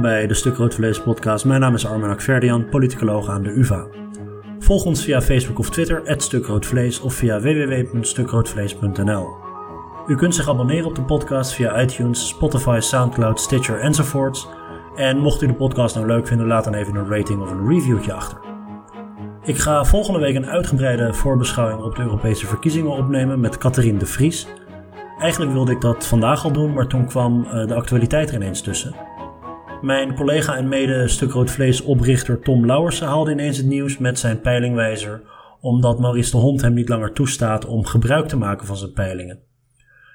bij de Stuk Rood Vlees podcast. Mijn naam is Armen Akverdian, politicoloog aan de UvA. Volg ons via Facebook of Twitter, @stukroodvlees of via www.stukroodvlees.nl. U kunt zich abonneren op de podcast via iTunes, Spotify, Soundcloud, Stitcher enzovoorts. En mocht u de podcast nou leuk vinden, laat dan even een rating of een reviewtje achter. Ik ga volgende week een uitgebreide voorbeschouwing op de Europese verkiezingen opnemen met Catherine de Vries. Eigenlijk wilde ik dat vandaag al doen, maar toen kwam eh, de actualiteit er ineens tussen. Mijn collega en mede Stuk Rood Vlees oprichter Tom Lauwersen haalde ineens het nieuws met zijn peilingwijzer, omdat Maurice de Hond hem niet langer toestaat om gebruik te maken van zijn peilingen.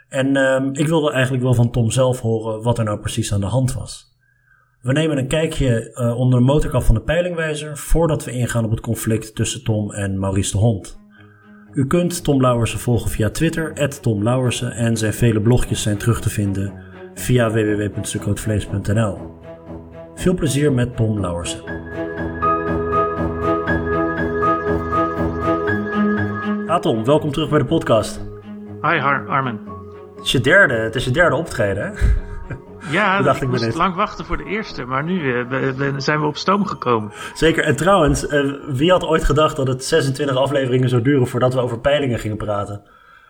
En uh, ik wilde eigenlijk wel van Tom zelf horen wat er nou precies aan de hand was. We nemen een kijkje uh, onder de motorkap van de peilingwijzer voordat we ingaan op het conflict tussen Tom en Maurice de Hond. U kunt Tom Lauwersen volgen via Twitter, Tom en zijn vele blogjes zijn terug te vinden via www.stukroodvlees.nl. Veel plezier met Tom Lauwersen. Ah Tom, welkom terug bij de podcast. Hi Har Armen. Het is je derde, het is je derde optreden hè? Ja, dat ik moest lang wachten voor de eerste, maar nu uh, zijn we op stoom gekomen. Zeker, en trouwens, uh, wie had ooit gedacht dat het 26 afleveringen zou duren voordat we over peilingen gingen praten?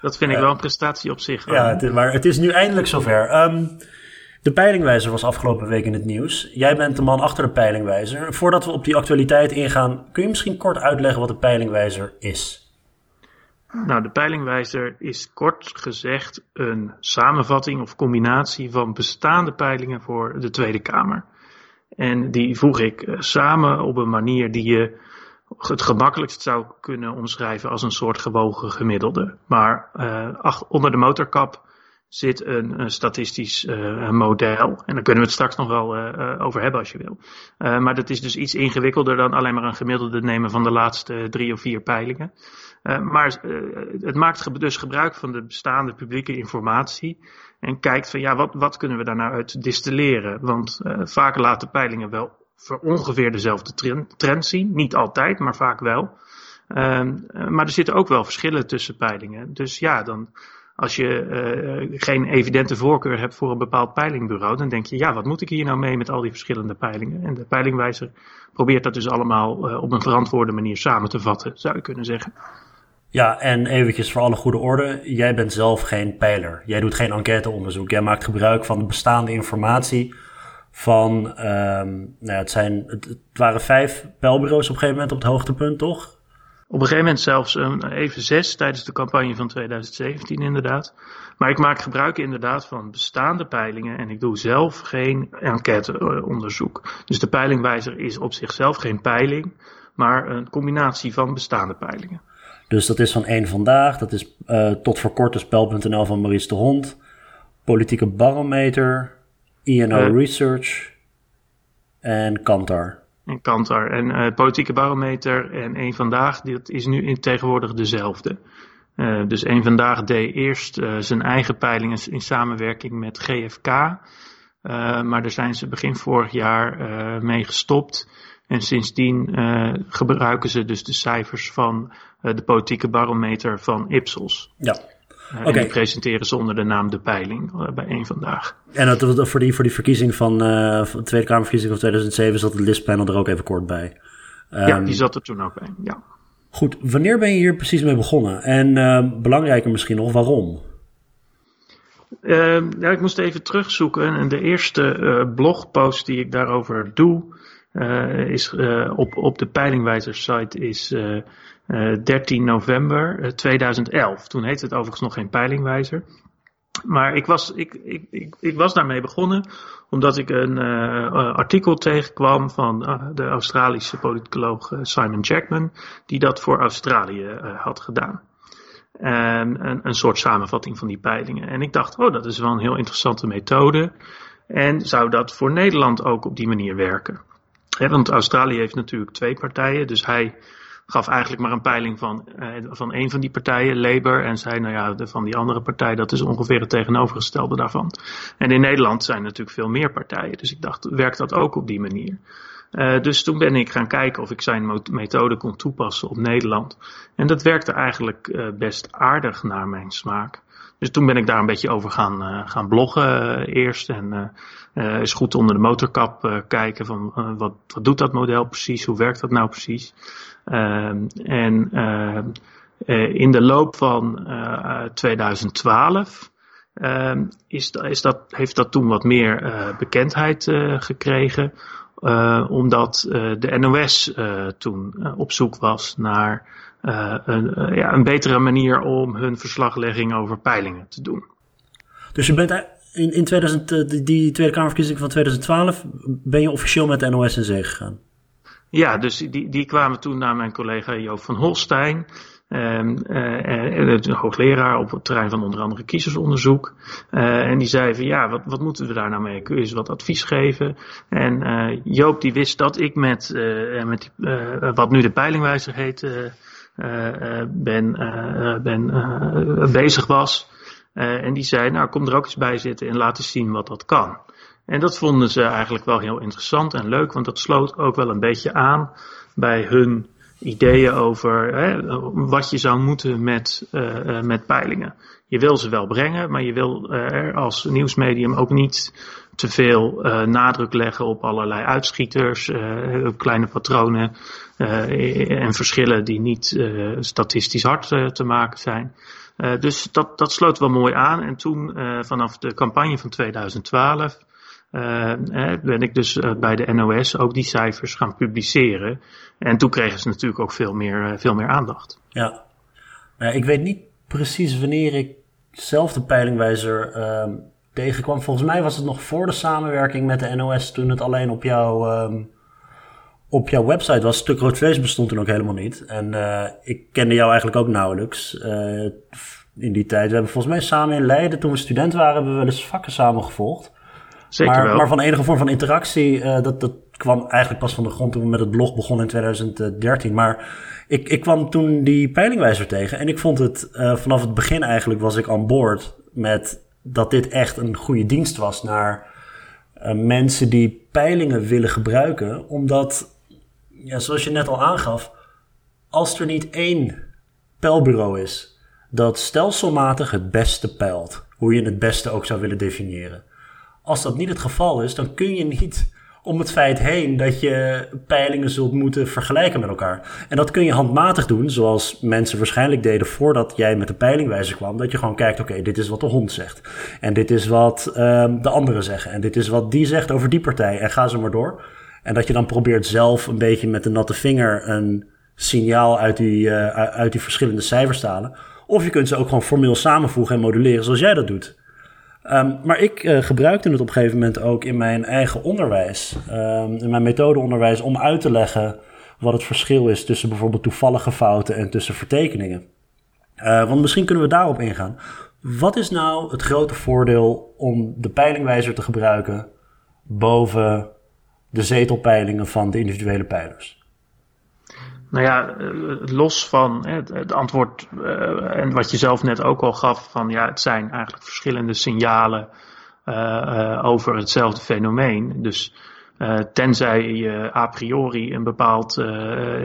Dat vind ik wel een prestatie op zich. Ja, het, maar het is nu eindelijk zover. Um, de peilingwijzer was afgelopen week in het nieuws. Jij bent de man achter de peilingwijzer. Voordat we op die actualiteit ingaan, kun je misschien kort uitleggen wat de peilingwijzer is? Nou, de peilingwijzer is kort gezegd een samenvatting of combinatie van bestaande peilingen voor de Tweede Kamer. En die voeg ik eh, samen op een manier die je het gemakkelijkst zou kunnen omschrijven als een soort gewogen gemiddelde. Maar uh, onder de motorkap zit een, een statistisch uh, model. En daar kunnen we het straks nog wel uh, over hebben als je wil. Maar dat is dus iets ingewikkelder dan alleen maar een gemiddelde nemen van de laatste drie of vier peilingen. maar het maakt dus gebruik van de bestaande publieke informatie. En kijkt van ja, wat, wat kunnen we daar nou uit distilleren? Want vaak laten peilingen wel voor ongeveer dezelfde trend, trend zien. Niet altijd, maar vaak wel. Ehm, maar er zitten ook wel verschillen tussen peilingen. Dus ja, dan als je uh, geen evidente voorkeur hebt voor een bepaald peilingbureau, dan denk je, ja, wat moet ik hier nou mee met al die verschillende peilingen? En de peilingwijzer probeert dat dus allemaal uh, op een verantwoorde manier samen te vatten, zou je kunnen zeggen. Ja, en eventjes voor alle goede orde, jij bent zelf geen peiler. Jij doet geen enquêteonderzoek. Jij maakt gebruik van de bestaande informatie van, um, nou, het, zijn, het, het waren vijf peilbureaus op een gegeven moment op het hoogtepunt, toch? Op een gegeven moment zelfs even zes tijdens de campagne van 2017 inderdaad. Maar ik maak gebruik inderdaad van bestaande peilingen en ik doe zelf geen enquêteonderzoek. Dus de peilingwijzer is op zichzelf geen peiling, maar een combinatie van bestaande peilingen. Dus dat is van één vandaag, dat is uh, tot voor kort de spel.nl van Maurice de Hond, Politieke Barometer, INO uh, Research en Kantar en Kantar. En uh, Politieke Barometer en Eén Vandaag, dat is nu in tegenwoordig dezelfde. Uh, dus Eén Vandaag deed eerst uh, zijn eigen peilingen in samenwerking met GFK. maar daar zijn ze begin vorig jaar mee gestopt. En sindsdien gebruiken ze dus de cijfers van de politieke barometer van Ipsos. Ja. Okay. En die presenteren ze onder de naam De Peiling uh, bij één vandaag. En dat, voor, die, voor die verkiezing van uh, de Tweede Kamerverkiezing van 2007 zat het listpanel er ook even kort bij. Um, ja, die zat er toen ook bij, ja. Goed, wanneer ben je hier precies mee begonnen? En ehm, belangrijker misschien nog, waarom? Ehm, ja, ik moest even terugzoeken. En de eerste blogpost die ik daarover doe, is op, op de peilingwijzer-site is 13 eh, november 2011. Eh, Toen heette het overigens nog geen peilingwijzer. Maar ik was, ik, ik, ik, ik was daarmee begonnen omdat ik een uh, artikel tegenkwam van de Australische politicoloog Simon Jackman, die dat voor Australië had gedaan. En een, een soort samenvatting van die peilingen. En ik dacht, oh, dat is wel een heel interessante methode. En zou dat voor Nederland ook op die manier werken? want Australië heeft natuurlijk twee partijen, dus hij gaf eigenlijk maar een peiling van, uh, van een van die partijen, Labour, en zei, nou ja, de, van die andere partij, dat is ongeveer het tegenovergestelde daarvan. En in Nederland zijn natuurlijk veel meer partijen, dus ik dacht, werkt dat ook op die manier? Uh, dus toen ben ik gaan kijken of ik zijn methode kon toepassen op Nederland. En dat werkte eigenlijk uh, best aardig naar mijn smaak. Dus toen ben ik daar een beetje over gaan, gaan bloggen eerst. En is goed onder de motorkap kijken van wat, wat doet dat model precies, hoe werkt dat nou precies. Ehm, en in de loop van 2012 ehm, is, is dat, heeft dat toen wat meer bekendheid gekregen. Omdat de NOS toen op zoek was naar een, ja, een betere manier om hun verslaglegging over peilingen te doen. Dus je bent in, in 2000, die Tweede Kamerverkiezing van 2012, ben je officieel met de NOS in zee gegaan? Ja, dus die, die kwamen toen naar mijn collega Joop van Holstein. Um, hoogleraar op het terrein van onder andere kiezersonderzoek. Uh, en die zei van ja, wat, wat moeten we daar nou mee? Kun je eens wat advies geven? En uh, Joop die wist dat ik met, met wat nu de peilingwijzer heet, ben, ben bezig was. en die zei nou kom er ook eens bij zitten en laat eens zien wat dat kan. En dat vonden ze eigenlijk wel heel interessant en leuk, want dat sloot ook wel een beetje aan bij hun ideeën over hè, wat je zou moeten met, uh, met peilingen. Je wil ze wel brengen, maar je wil er als nieuwsmedium ook niet te veel nadruk leggen op allerlei uitschieters, uh, kleine patronen en verschillen die niet statistisch hard te maken zijn. dus dat, dat sloot wel mooi aan. En toen, vanaf de campagne van 2012, uh, ben ik dus uh, bij de NOS ook die cijfers gaan publiceren. En toen kregen ze natuurlijk ook veel meer, uh, veel meer aandacht. Ja. ik weet niet precies wanneer ik zelf de peilingwijzer ehm, tegenkwam. Volgens mij was het nog voor de samenwerking met de NOS toen het alleen op jouw, um, op jouw website was. Stuk rood vlees bestond toen ook helemaal niet. En ik kende jou eigenlijk ook nauwelijks in die tijd. We hebben volgens mij samen in Leiden, toen we student waren, hebben we wel eens vakken samen gevolgd. Zeker maar, wel. maar van enige vorm van interactie, uh, dat, dat kwam eigenlijk pas van de grond toen we met het blog begonnen in 2013. Maar ik, ik kwam toen die peilingwijzer tegen en ik vond het uh, vanaf het begin eigenlijk was ik aan boord met dat dit echt een goede dienst was naar uh, mensen die peilingen willen gebruiken. Omdat, ja, zoals je net al aangaf, als er niet één peilbureau is dat stelselmatig het beste peilt, hoe je het beste ook zou willen definiëren als dat niet het geval is, dan kun je niet om het feit heen dat je peilingen zult moeten vergelijken met elkaar. En dat kun je handmatig doen, zoals mensen waarschijnlijk deden voordat jij met de peilingwijzer kwam. Dat je gewoon kijkt, oké, dit is wat de hond zegt. En dit is wat um, de anderen zeggen. En dit is wat die zegt over die partij. En ga zo maar door. En dat je dan probeert zelf een beetje met de natte vinger een signaal uit die, uh, uit die verschillende cijfers te halen. Of je kunt ze ook gewoon formeel samenvoegen en moduleren zoals jij dat doet. Um, maar ik uh, gebruikte het op een gegeven moment ook in mijn eigen onderwijs, um, in mijn methodeonderwijs, om uit te leggen wat het verschil is tussen bijvoorbeeld toevallige fouten en tussen vertekeningen. Uh, want misschien kunnen we daarop ingaan. Wat is nou het grote voordeel om de peilingwijzer te gebruiken boven de zetelpeilingen van de individuele pijlers? Nou ja, los van het, antwoord uh, en wat je zelf net ook al gaf, van ja, het zijn eigenlijk verschillende signalen uh, over hetzelfde fenomeen. Dus tenzij je a priori een bepaald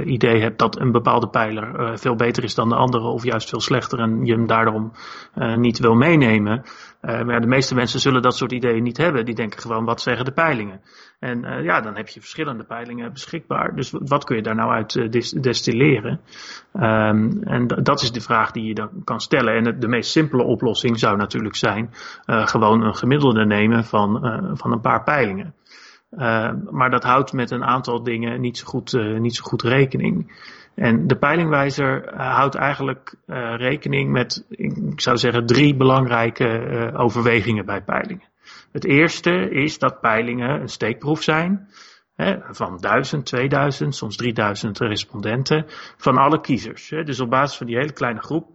idee hebt dat een bepaalde pijler veel beter is dan de andere, of juist veel slechter en je hem daarom niet wil meenemen. maar de meeste mensen zullen dat soort ideeën niet hebben. Die denken gewoon, wat zeggen de peilingen? En uh, ja, dan heb je verschillende peilingen beschikbaar. Dus wat kun je daar nou uit uh, destilleren? Um, en dat is de vraag die je dan kan stellen. En de meest simpele oplossing zou natuurlijk zijn uh, gewoon een gemiddelde nemen van, van een paar peilingen. maar dat houdt met een aantal dingen niet zo goed, niet zo goed rekening. En de peilingwijzer houdt eigenlijk rekening met, ik zou zeggen, drie belangrijke overwegingen bij peilingen. Het eerste is dat peilingen een steekproef zijn van 1000, 2000, soms 3000 respondenten van alle kiezers. Dus op basis van die hele kleine groep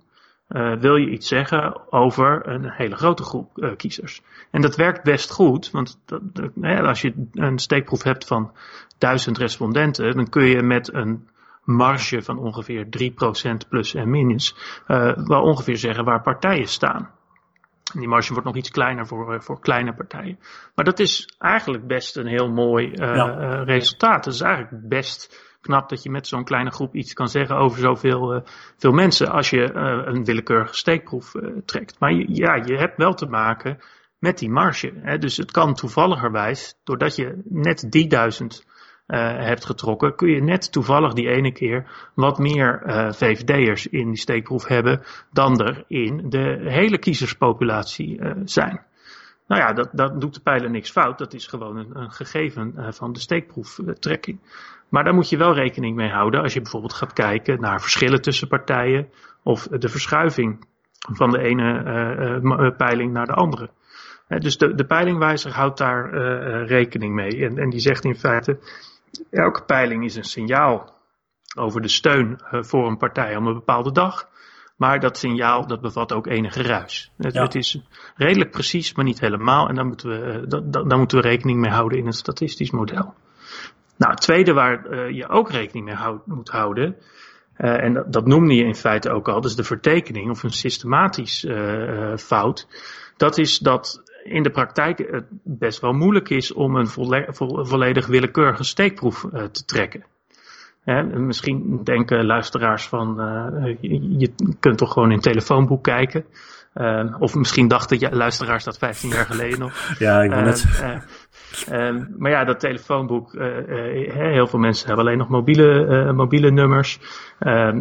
uh, wil je iets zeggen over een hele grote groep uh, kiezers. En dat werkt best goed, want dat, als je een steekproef hebt van 1000 respondenten, dan kun je met een marge van ongeveer 3% plus en minus uh, wel ongeveer zeggen waar partijen staan. Die marge wordt nog iets kleiner voor, eh, voor kleine partijen. Maar dat is eigenlijk best een heel mooi uh, ja. resultaat. Dat is eigenlijk best knap dat je met zo'n kleine groep iets kan zeggen over zoveel uh, veel mensen als je uh, een willekeurige steekproef uh, trekt. Maar je, ja, je hebt wel te maken met die marge. Hè? Dus het kan toevalligerwijs, doordat je net die duizend hebt getrokken, kun je net toevallig die ene keer wat meer VVD'ers in die steekproef hebben dan er in de hele kiezerspopulatie zijn. Nou ja, dat, dat doet de pijler niks fout. Dat is gewoon een, een gegeven uh, van de steekproeftrekking. Maar daar moet je wel rekening mee houden als je bijvoorbeeld gaat kijken naar verschillen tussen partijen of de verschuiving van de ene uh, uh, peiling naar de andere. dus de, de peilingwijzer houdt daar rekening mee. En, en die zegt in feite, elke peiling is een signaal over de steun voor een partij om een bepaalde dag. Maar dat signaal dat bevat ook enige ruis. Het, ja. het is redelijk precies, maar niet helemaal. En daar moeten, we, dat, daar moeten we rekening mee houden in het statistisch model. Nou, het tweede waar uh, je ook rekening mee houd, moet houden, uh, en dat, dat, noemde je in feite ook al, dus de vertekening of een systematisch uh, fout. Dat is dat in de praktijk het best wel moeilijk is om een volle, vo, volledig willekeurige steekproef te trekken. Hè, misschien denken luisteraars van, uh, je, je, kunt toch gewoon in het telefoonboek kijken. Uh, of misschien dachten ja, luisteraars dat 15 jaar geleden nog. Ja, ik ben het. Maar ja, dat telefoonboek, heel veel mensen hebben alleen nog mobiele, mobiele nummers.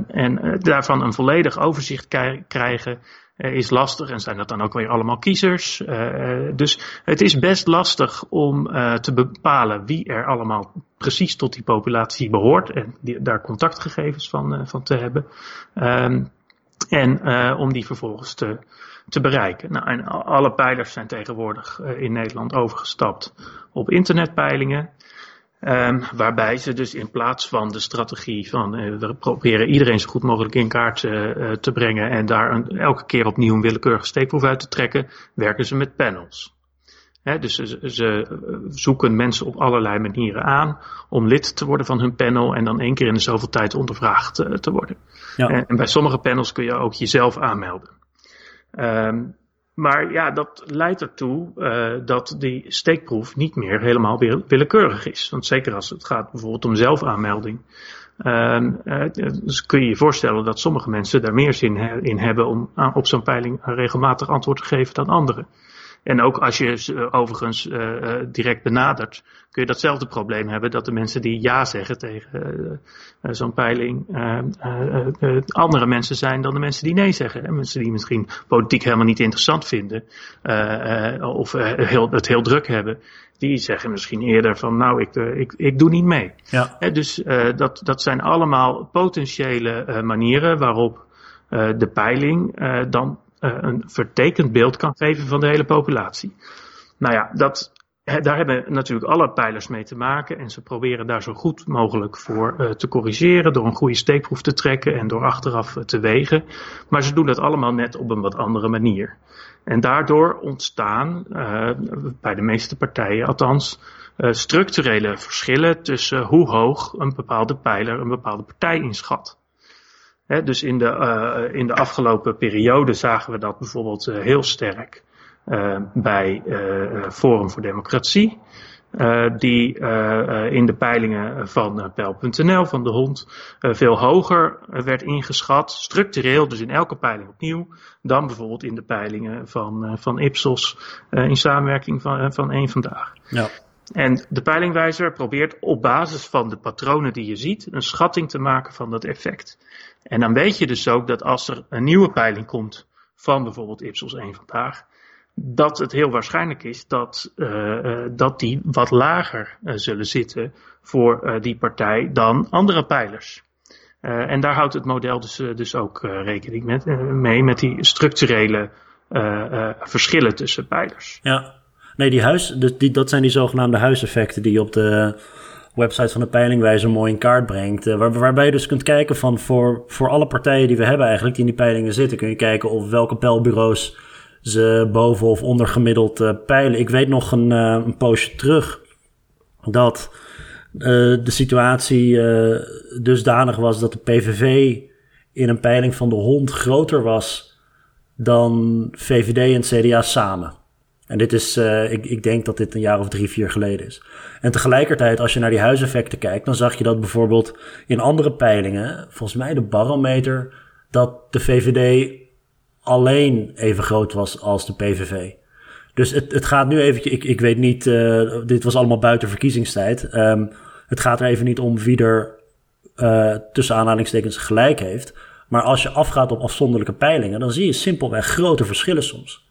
En daarvan een volledig overzicht krijgen is lastig en zijn dat dan ook weer allemaal kiezers. Uh, dus het is best lastig om te bepalen wie er allemaal precies tot die populatie behoort en daar contactgegevens van, van te hebben. Um, en om die vervolgens te, te bereiken. Nou, alle pijlers zijn tegenwoordig in Nederland overgestapt op internetpeilingen. Um, waarbij ze dus in plaats van de strategie van uh, we proberen iedereen zo goed mogelijk in kaart uh, te brengen en daar een, elke keer opnieuw een willekeurige steekproef uit te trekken, werken ze met panels. He, dus ze, ze, zoeken mensen op allerlei manieren aan om lid te worden van hun panel en dan één keer in de zoveel tijd ondervraagd uh, te worden. Ja. En, en, bij sommige panels kun je ook jezelf aanmelden. Um, maar ja, dat leidt ertoe uh, dat die steekproef niet meer helemaal willekeurig is. Want zeker als het gaat bijvoorbeeld om zelfaanmelding. Uh, dus kun je je voorstellen dat sommige mensen daar meer zin in hebben om op zo'n peiling regelmatig antwoord te geven dan anderen. En ook als je ze overigens uh, direct benadert, kun je datzelfde probleem hebben dat de mensen die ja zeggen tegen uh, zo'n peiling andere mensen zijn dan de mensen die nee zeggen. En mensen die misschien politiek helemaal niet interessant vinden of heel, het heel druk hebben, die zeggen misschien eerder van nou ik, ik, ik doe niet mee. Ja. dus dat, dat zijn allemaal potentiële manieren waarop de peiling dan een vertekend beeld kan geven van de hele populatie. Nou ja, dat, daar hebben natuurlijk alle pijlers mee te maken en ze proberen daar zo goed mogelijk voor uh, te corrigeren door een goede steekproef te trekken en door achteraf te wegen. Maar ze doen dat allemaal net op een wat andere manier. En daardoor ontstaan bij de meeste partijen althans structurele verschillen tussen hoe hoog een bepaalde pijler een bepaalde partij inschat dus in de, uh, in de afgelopen periode zagen we dat bijvoorbeeld uh, heel sterk uh, bij Forum voor Democratie. die in de peilingen van Pijl.nl, van de hond, veel hoger werd ingeschat, structureel, dus in elke peiling opnieuw, dan bijvoorbeeld in de peilingen van, van Ipsos in samenwerking van, van één vandaag. Ja. En de peilingwijzer probeert op basis van de patronen die je ziet, een schatting te maken van dat effect. En dan weet je dus ook dat als er een nieuwe peiling komt van bijvoorbeeld Ipsos 1 vandaag, dat het heel waarschijnlijk is dat, uh, dat die wat lager uh, zullen zitten voor die partij dan andere pijlers. en daar houdt het model dus, dus ook rekening mee met die structurele verschillen tussen pijlers. Ja, nee, die huis, die, dat zijn die zogenaamde huiseffecten die op de website van de peilingwijzer mooi in kaart brengt. Uh, waar, waarbij je dus kunt kijken van voor, voor alle partijen die we hebben eigenlijk, die in die peilingen zitten, kun je kijken of welke pijlbureaus ze boven of onder gemiddeld uh, peilen. Ik weet nog een, uh, een poosje terug dat de situatie dusdanig was dat de PVV in een peiling van de hond groter was dan VVD en CDA samen. En dit is, uh, ik, ik denk dat dit een jaar of drie, vier geleden is. En tegelijkertijd, als je naar die huiseffecten kijkt, dan zag je dat bijvoorbeeld in andere peilingen, volgens mij de barometer, dat de VVD alleen even groot was als de PVV. Dus het, het gaat nu even, ik, ik weet niet, uh, dit was allemaal buiten verkiezingstijd. Um, het gaat er even niet om wie er uh, tussen aanhalingstekens gelijk heeft. Maar als je afgaat op afzonderlijke peilingen, dan zie je simpelweg grote verschillen soms.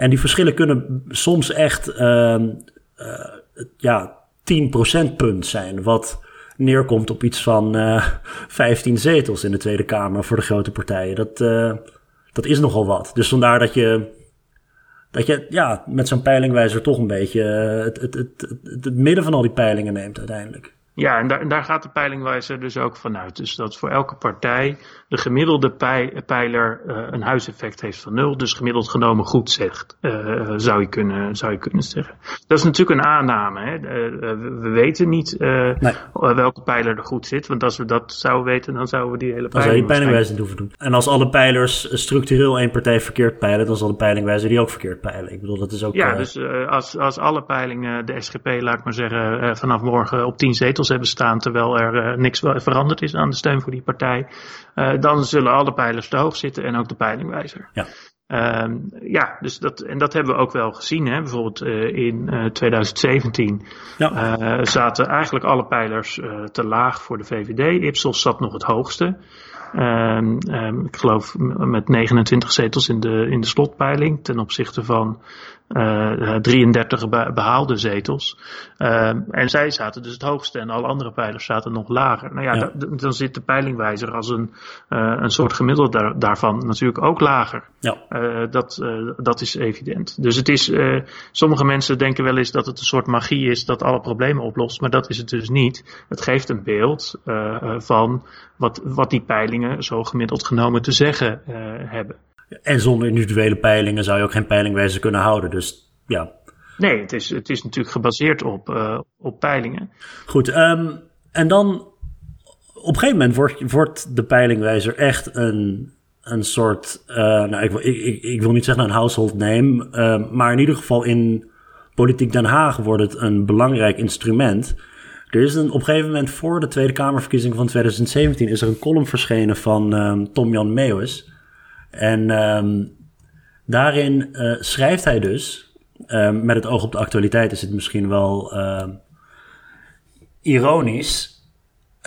En die verschillen kunnen soms echt uh, uh, ja, 10 procentpunt zijn. Wat neerkomt op iets van uh, 15 zetels in de Tweede Kamer voor de grote partijen. Dat, uh, dat is nogal wat. Dus vandaar dat je, dat je ja, met zo'n peilingwijzer toch een beetje het, het, het, het, midden van al die peilingen neemt uiteindelijk. Ja, en daar, daar gaat de peilingwijzer dus ook vanuit. Dus dat voor elke partij de gemiddelde pijler uh, een huiseffect heeft van nul. Dus gemiddeld genomen goed zegt, uh, zou, je kunnen, zou je kunnen zeggen. Dat is natuurlijk een aanname. Hè? Uh, we weten niet nee. welke pijler er goed zit. Want als we dat zouden weten, dan zouden we die hele peiling... Dan zou je peilingwijzer hoeven doen. En als alle pijlers structureel één partij verkeerd peilen, dan zal de peilingwijzer die ook verkeerd peilen. Ik bedoel, dat is ook... Ja, dus als, als alle peilingen de SGP, laat ik maar zeggen, vanaf morgen op tien zetels hebben staan, terwijl er niks veranderd is aan de steun voor die partij dan zullen alle pijlers te hoog zitten en ook de peilingwijzer. Ja. Um, ja, dus dat, en dat hebben we ook wel gezien. Hè? Bijvoorbeeld uh, in uh, 2017 ja. uh, zaten eigenlijk alle pijlers te laag voor de VVD. Ipsos zat nog het hoogste. Um, um, ik geloof met 29 zetels in de, in de slotpeiling ten opzichte van uh, 33 behaalde zetels. Uh, en zij zaten dus het hoogste en alle andere pijlers zaten nog lager. Nou ja, ja. dan zit de peilingwijzer als een, uh, een soort gemiddelde daar, daarvan natuurlijk ook lager. Ja. Dat, dat is evident. Dus het is, sommige mensen denken wel eens dat het een soort magie is dat alle problemen oplost, maar dat is het dus niet. Het geeft een beeld van wat, wat die peilingen zo gemiddeld genomen te zeggen hebben. En zonder individuele peilingen zou je ook geen peilingwijzer kunnen houden. Dus ja. Nee, het is, het is natuurlijk gebaseerd op, uh, op peilingen. Goed, um, en dan op een gegeven moment wordt, wordt de peilingwijzer echt een, een soort, uh, nou, ik, ik, ik, wil niet zeggen een household name, uh, maar in ieder geval in Politiek Den Haag wordt het een belangrijk instrument. Er is een, op een gegeven moment voor de Tweede Kamerverkiezing van 2017 is er een column verschenen van um, Tom-Jan Meeuwis. En um, daarin uh, schrijft hij dus, um, met het oog op de actualiteit is het misschien wel uh, ironisch.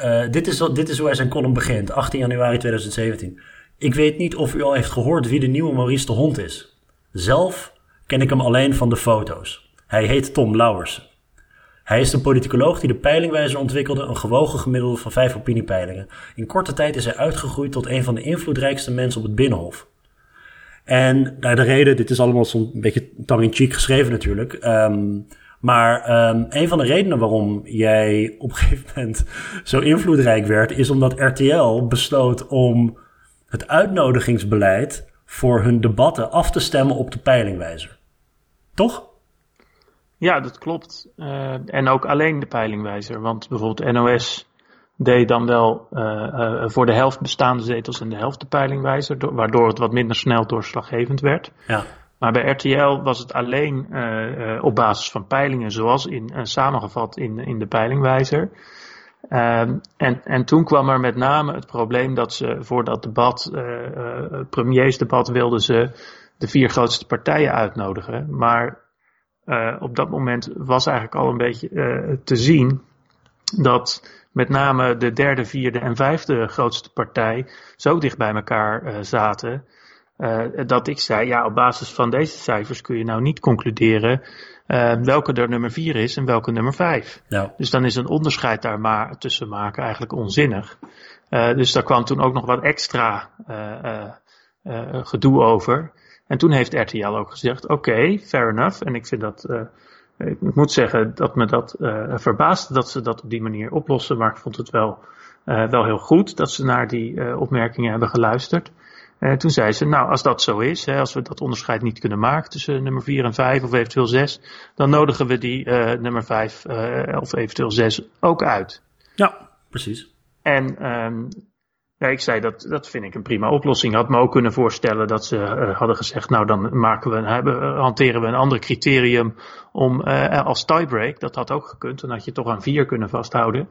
Uh, dit, is, dit is hoe hij zijn column begint, 18 januari 2017. Ik weet niet of u al heeft gehoord wie de nieuwe Maurice de Hond is. Zelf ken ik hem alleen van de foto's. Hij heet Tom Lauwers. Hij is de politicoloog die de peilingwijzer ontwikkelde, een gewogen gemiddelde van vijf opiniepeilingen. In korte tijd is hij uitgegroeid tot een van de invloedrijkste mensen op het Binnenhof. En naar de reden, dit is allemaal zo'n beetje tang-in-cheek geschreven natuurlijk. Um, maar um, een van de redenen waarom jij op een gegeven moment zo invloedrijk werd, is omdat RTL besloot om het uitnodigingsbeleid voor hun debatten af te stemmen op de peilingwijzer. Toch? Ja, dat klopt. Uh, en ook alleen de peilingwijzer. Want bijvoorbeeld NOS deed dan wel uh, uh, voor de helft bestaande zetels en de helft de peilingwijzer. Waardoor het wat minder snel doorslaggevend werd. Ja. Maar bij RTL was het alleen op basis van peilingen, zoals in, samengevat in, in de peilingwijzer. Um, en, en toen kwam er met name het probleem dat ze voor dat debat, premiersdebat, wilden ze de vier grootste partijen uitnodigen. Maar uh, op dat moment was eigenlijk al een beetje uh, te zien dat met name de derde, vierde en vijfde grootste partij zo dicht bij elkaar uh, zaten. dat ik zei, ja, op basis van deze cijfers kun je nou niet concluderen welke er nummer vier is en welke nummer vijf. Ja. Dus dan is een onderscheid daar maar tussen maken eigenlijk onzinnig. dus daar kwam toen ook nog wat extra gedoe over. En toen heeft RTL ook gezegd: oké, okay, fair enough. En ik vind dat. Uh, ik moet zeggen dat me dat uh, verbaast dat ze dat op die manier oplossen. Maar ik vond het wel, uh, wel heel goed dat ze naar die opmerkingen hebben geluisterd. En toen zei ze: Nou, als dat zo is, hè, als we dat onderscheid niet kunnen maken tussen nummer 4 en 5 of eventueel 6, dan nodigen we die nummer 5 of eventueel 6 ook uit. Ja, precies. En um, Ja, ik zei dat, dat vind ik een prima oplossing. Had me ook kunnen voorstellen dat ze uh, hadden gezegd, nou dan maken we, hebben, hanteren we een ander criterium om uh, als tiebreak. Dat had ook gekund, dan had je toch aan vier kunnen vasthouden.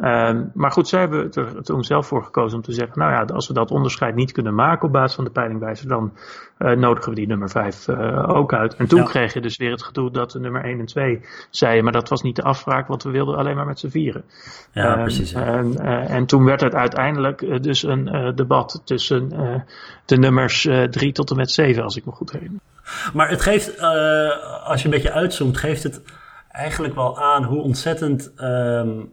Uh, maar goed, zij hebben er toen zelf voor gekozen om te zeggen, nou ja, als we dat onderscheid niet kunnen maken op basis van de peilingwijzer, dan uh, nodigen we die nummer 5 uh, ook uit. En toen ja. kreeg je dus weer het gedoe dat de nummer 1 en 2 zeiden, maar dat was niet de afspraak, want we wilden alleen maar met z'n vieren. Ja, uh, precies. Ja. En, en, toen werd het uiteindelijk dus een debat tussen de nummers 3 tot en met 7, als ik me goed herinner. Maar het geeft, als je een beetje uitzoomt, geeft het eigenlijk wel aan hoe ontzettend um,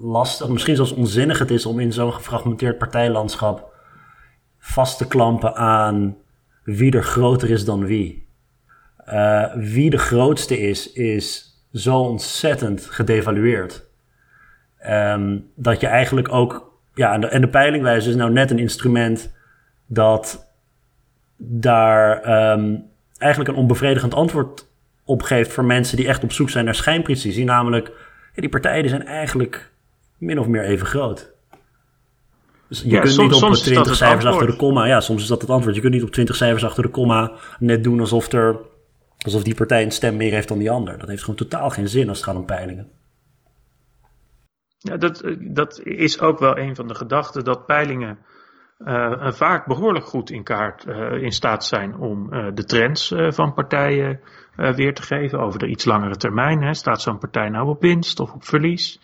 lastig, misschien zelfs onzinnig het is om in zo'n gefragmenteerd partijlandschap vast te klampen aan wie er groter is dan wie. Uh, wie de grootste is, is zo ontzettend gedevalueerd. Um, dat je eigenlijk ook, ja, en de, peilingwijzer is nou net een instrument dat daar um, eigenlijk een onbevredigend antwoord op geeft voor mensen die echt op zoek zijn naar schijnprecisie. Namelijk, die partijen zijn eigenlijk min of meer even groot. Dus je ja, kunt soms, niet op 20 cijfers achter de komma. Ja, soms is dat het antwoord. Je kunt niet op 20 cijfers achter de komma net doen alsof, er, alsof die partij een stem meer heeft dan die ander. Dat heeft gewoon totaal geen zin als het gaat om peilingen. Ja, dat, dat is ook wel een van de gedachten dat peilingen uh, vaak behoorlijk goed in kaart uh, in staat zijn om uh, de trends van partijen weer te geven over de iets langere termijn. Hè. Staat zo'n partij nou op winst of op verlies?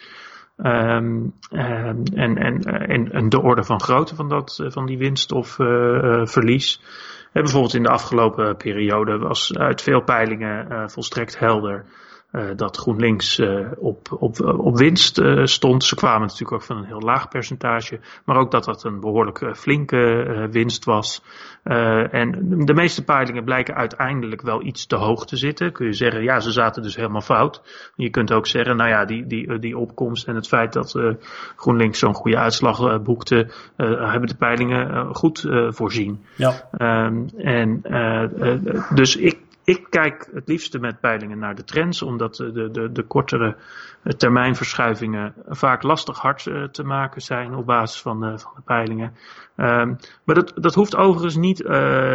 Um, en, en, en, en de orde van grootte van, dat, van die winst of uh, verlies. Bijvoorbeeld in de afgelopen periode was uit veel peilingen volstrekt helder uh, dat GroenLinks uh, op, op, op winst uh, stond. Ze kwamen natuurlijk ook van een heel laag percentage, maar ook dat dat een behoorlijk flinke winst was. en de meeste peilingen blijken uiteindelijk wel iets te hoog te zitten. Kun je zeggen, ja, ze zaten dus helemaal fout. Je kunt ook zeggen, nou ja, die, die, die opkomst en het feit dat GroenLinks zo'n goede uitslag boekte, hebben de peilingen goed voorzien. Ja. Um, en dus ik ik kijk het liefste met peilingen naar de trends, omdat de, de, de kortere termijnverschuivingen vaak lastig hard te maken zijn op basis van de, van de peilingen. Um, maar dat, dat hoeft overigens niet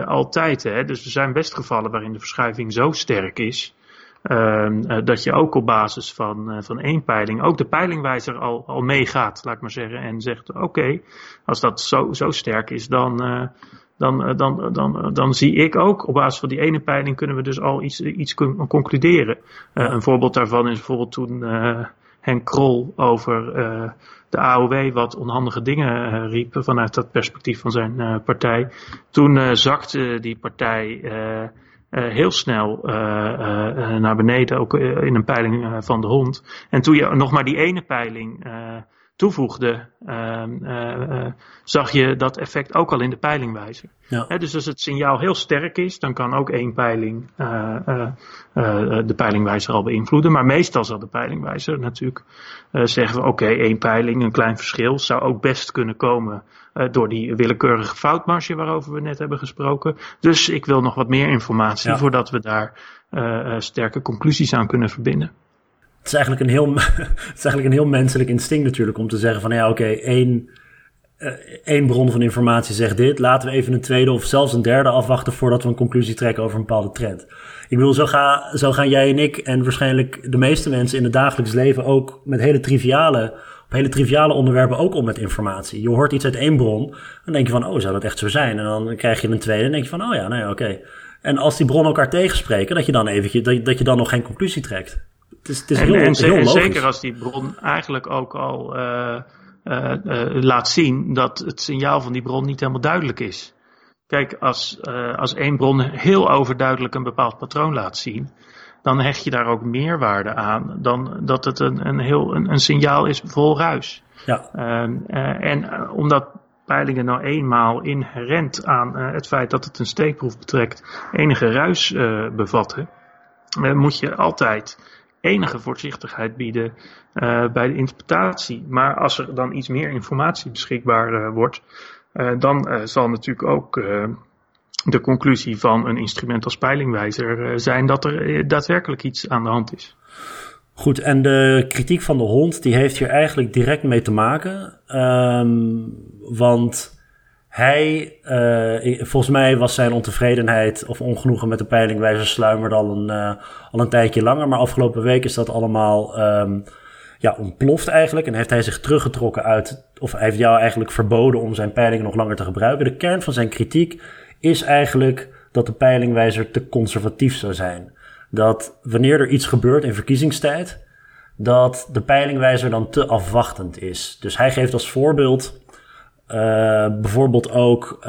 altijd. Hè. Dus er zijn best gevallen waarin de verschuiving zo sterk is. Um, dat je ook op basis van, van één peiling, ook de peilingwijzer al, al meegaat, laat ik maar zeggen. En zegt: Oké, als dat zo, zo sterk is, dan, dan, eh, dan, eh, dan, eh, dan zie ik ook op basis van die ene peiling kunnen we dus al iets, iets concluderen. Een voorbeeld daarvan is bijvoorbeeld toen Henk Krol over de AOW wat onhandige dingen riep vanuit dat perspectief van zijn partij. Toen zakte die partij heel snel naar beneden, ook in een peiling van de hond. En toen je nog maar die ene peiling toevoegde, uh, uh, zag je dat effect ook al in de peilingwijzer. Ja. He, dus als het signaal heel sterk is, dan kan ook één peiling uh, de peilingwijzer al beïnvloeden. Maar meestal zal de peilingwijzer natuurlijk zeggen: oké, okay, één peiling, een klein verschil, zou ook best kunnen komen door die willekeurige foutmarge waarover we net hebben gesproken. Dus ik wil nog wat meer informatie ja. voordat we daar sterke conclusies aan kunnen verbinden. Het is eigenlijk een heel, eigenlijk een heel menselijk instinct natuurlijk om te zeggen van ja oké, één, uh, één bron van informatie zegt dit. Laten we even een tweede of zelfs een derde afwachten voordat we een conclusie trekken over een bepaalde trend. Ik bedoel, zo, ga, zo gaan jij en ik en waarschijnlijk de meeste mensen in het dagelijks leven ook met hele triviale, op hele triviale onderwerpen ook om met informatie. Je hoort iets uit één bron, dan denk je van oh zou dat echt zo zijn? En dan krijg je een tweede en denk je van oh ja, nou oké. En als die bronnen elkaar tegenspreken, dat je dan eventjes, dat, dat je dan nog geen conclusie trekt. Het is, het is en, heel, en, heel en zeker als die bron eigenlijk ook al uh, uh, uh, laat zien dat het signaal van die bron niet helemaal duidelijk is. Kijk, als, als één bron heel overduidelijk een bepaald patroon laat zien, dan hecht je daar ook meer waarde aan dan dat het een, een, heel, een, een signaal is vol ruis. Ja. en omdat peilingen nou eenmaal inherent aan het feit dat het een steekproef betrekt enige ruis bevatten, moet je altijd enige voorzichtigheid bieden uh, bij de interpretatie. Maar als er dan iets meer informatie beschikbaar uh, wordt, uh, dan zal natuurlijk ook de conclusie van een instrument als peilingwijzer zijn dat er daadwerkelijk iets aan de hand is. Goed, en de kritiek van de hond, die heeft hier eigenlijk direct mee te maken. Um, want hij, uh, volgens mij was zijn ontevredenheid of ongenoegen met de peilingwijzer sluimerde al een, uh, al een tijdje langer. Maar afgelopen week is dat allemaal um, ja, ontploft eigenlijk. En heeft hij zich teruggetrokken uit, of hij heeft jou eigenlijk verboden om zijn peiling nog langer te gebruiken. De kern van zijn kritiek is eigenlijk dat de peilingwijzer te conservatief zou zijn. Dat wanneer er iets gebeurt in verkiezingstijd, dat de peilingwijzer dan te afwachtend is. Dus hij geeft als voorbeeld bijvoorbeeld ook uh,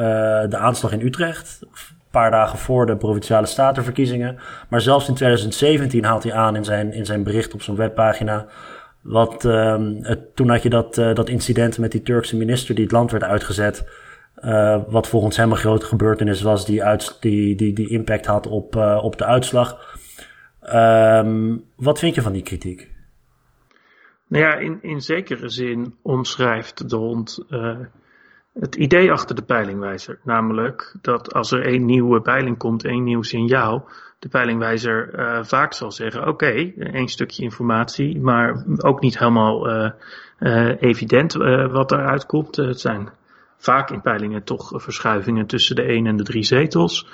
de aanslag in Utrecht. Een paar dagen voor de provinciale statenverkiezingen. Maar zelfs in 2017 haalt hij aan in zijn, in zijn bericht op zijn webpagina. Wat, uh, het, toen had je dat, uh, dat incident met die Turkse minister die het land werd uitgezet. Wat volgens hem een grote gebeurtenis was die, uit, die, die, die impact had op, op de uitslag. Um, wat vind je van die kritiek? Nou ja, in, in zekere zin omschrijft de hond het idee achter de peilingwijzer. Namelijk dat als er één nieuwe peiling komt, één nieuw signaal, de peilingwijzer uh, vaak zal zeggen: oké, één stukje informatie, maar ook niet helemaal uh, evident wat eruit komt. het zijn vaak in peilingen toch verschuivingen tussen de 1 en de 3 zetels.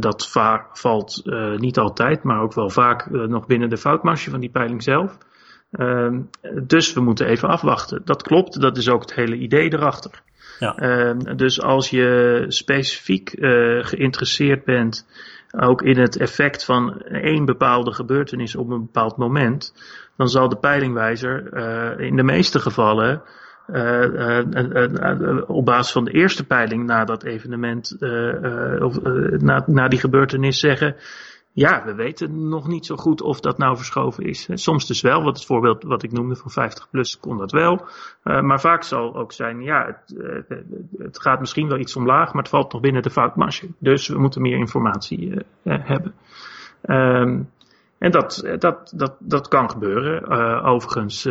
Dat valt niet altijd, maar ook wel vaak nog binnen de foutmarge van die peiling zelf. Ehm, dus we moeten even afwachten. Dat klopt, dat is ook het hele idee erachter. Ja. Ehm, dus als je specifiek geïnteresseerd bent, ook in het effect van één bepaalde gebeurtenis op een bepaald moment, dan zal de peilingwijzer in de meeste gevallen uh, op basis van de eerste peiling na dat evenement, of na, na die gebeurtenis zeggen, ja, we weten nog niet zo goed of dat nou verschoven is. Soms dus wel, wat het voorbeeld wat ik noemde van 50 plus kon dat wel. maar vaak zal ook zijn, ja, het, het, gaat misschien wel iets omlaag, maar het valt nog binnen de foutmarge. Dus we moeten meer informatie hebben. Um, en dat, dat, dat, dat kan gebeuren. Overigens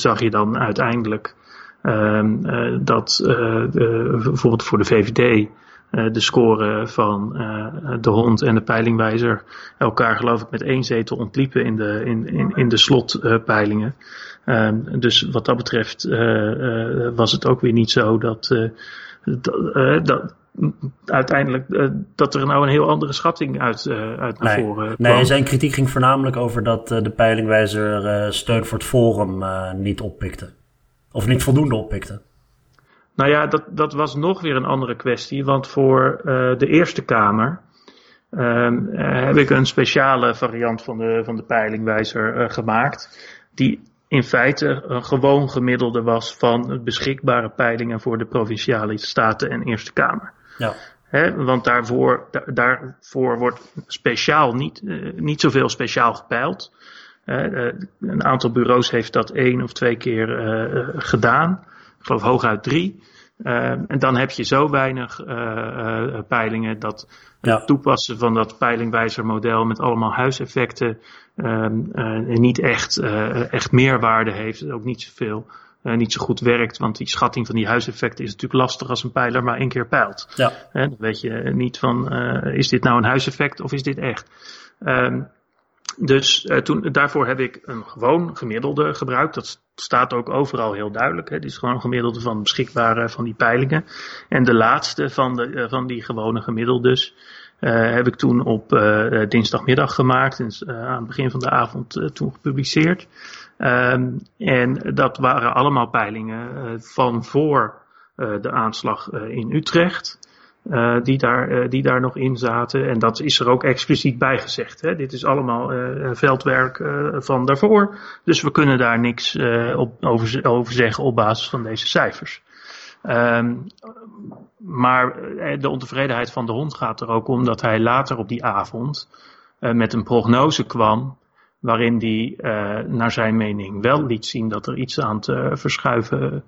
zag je dan uiteindelijk Ehm, eh, dat eh, bijvoorbeeld voor de VVD eh, de score van de hond en de peilingwijzer elkaar geloof ik met één zetel ontliepen in de, in, in, in de slotpeilingen. Um, dus wat dat betreft was het ook weer niet zo dat, dat, dat uiteindelijk dat er nou een heel andere schatting uit, uit naar nee, voren kwam. Nee, zijn kritiek ging voornamelijk over dat de peilingwijzer steun voor het Forum niet oppikte. Of niet voldoende oppikte? Nou ja, dat, dat was nog weer een andere kwestie. Want voor uh, de Eerste Kamer uh, heb ik een speciale variant van de, van de peilingwijzer uh, gemaakt. Die in feite een gewoon gemiddelde was van beschikbare peilingen voor de provinciale staten en Eerste Kamer. Ja. He, want daarvoor, da, daarvoor wordt speciaal niet, niet zoveel speciaal gepeild. Een aantal bureaus heeft dat één of twee keer gedaan. Geloof hooguit drie. en dan heb je zo weinig peilingen dat ja. het toepassen van dat peilingwijzermodel met allemaal huiseffecten niet echt, echt meerwaarde heeft. Ook niet zoveel. Uh, niet zo goed werkt. Want die schatting van die huiseffecten is natuurlijk lastig als een pijler maar één keer peilt. Ja. dan weet je niet van, uh, is dit nou een huiseffect of is dit echt? Um, dus uh, toen, daarvoor heb ik een gewoon gemiddelde gebruikt. Dat staat ook overal heel duidelijk. Het is gewoon een gemiddelde van beschikbare van die peilingen. En de laatste van, de, uh, van die gewone gemiddeldes uh, heb ik toen op dinsdagmiddag gemaakt. En, aan het begin van de avond toen gepubliceerd. Um, en dat waren allemaal peilingen van voor de aanslag in Utrecht. Uh, die, daar, uh, die daar nog in zaten. En dat is er ook expliciet bij gezegd. Hè. Dit is allemaal uh, veldwerk van daarvoor. Dus we kunnen daar niks op, over, over, zeggen op basis van deze cijfers. Um, maar de ontevredenheid van de hond gaat er ook om dat hij later op die avond met een prognose kwam. Waarin hij naar zijn mening wel liet zien dat er iets aan te verschuiven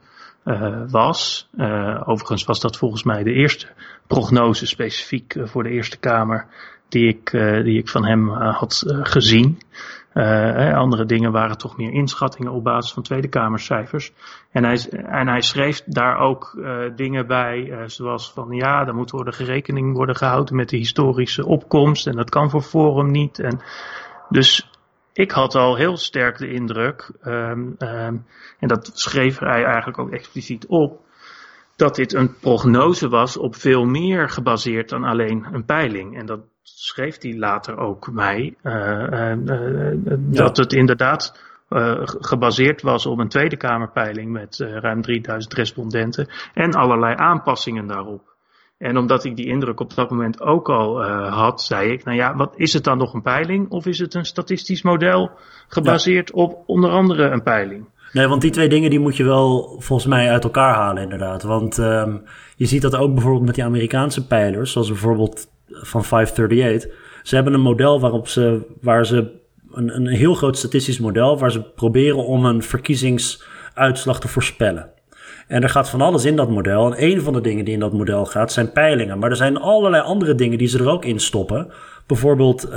uh, was. Uh, overigens was dat volgens mij de eerste prognose specifiek uh, voor de Eerste Kamer die ik, die ik van hem had gezien. andere dingen waren toch meer inschattingen op basis van Tweede Kamercijfers. En hij, en hij schreef daar ook dingen bij, zoals van ja, dan moet worden rekening worden gehouden met de historische opkomst en dat kan voor Forum niet. En dus ik had al heel sterk de indruk, ehm, ehm, en dat schreef hij eigenlijk ook expliciet op, dat dit een prognose was op veel meer gebaseerd dan alleen een peiling. En dat schreef hij later ook mij, uh, uh, dat het inderdaad gebaseerd was op een Tweede Kamerpeiling met ruim 3000 respondenten en allerlei aanpassingen daarop. En omdat ik die indruk op dat moment ook al uh, had, zei ik, nou ja, wat is het dan nog een peiling? Of is het een statistisch model gebaseerd op onder andere een peiling? Nee, want die twee dingen die moet je wel volgens mij uit elkaar halen inderdaad. Want um, je ziet dat ook bijvoorbeeld met die Amerikaanse peilers, zoals bijvoorbeeld van 538. Ze hebben een model waarop ze, waar ze een, een heel groot statistisch model, waar ze proberen om een verkiezingsuitslag te voorspellen. En er gaat van alles in dat model. En een van de dingen die in dat model gaat zijn peilingen. Maar er zijn allerlei andere dingen die ze er ook in stoppen. Bijvoorbeeld uh,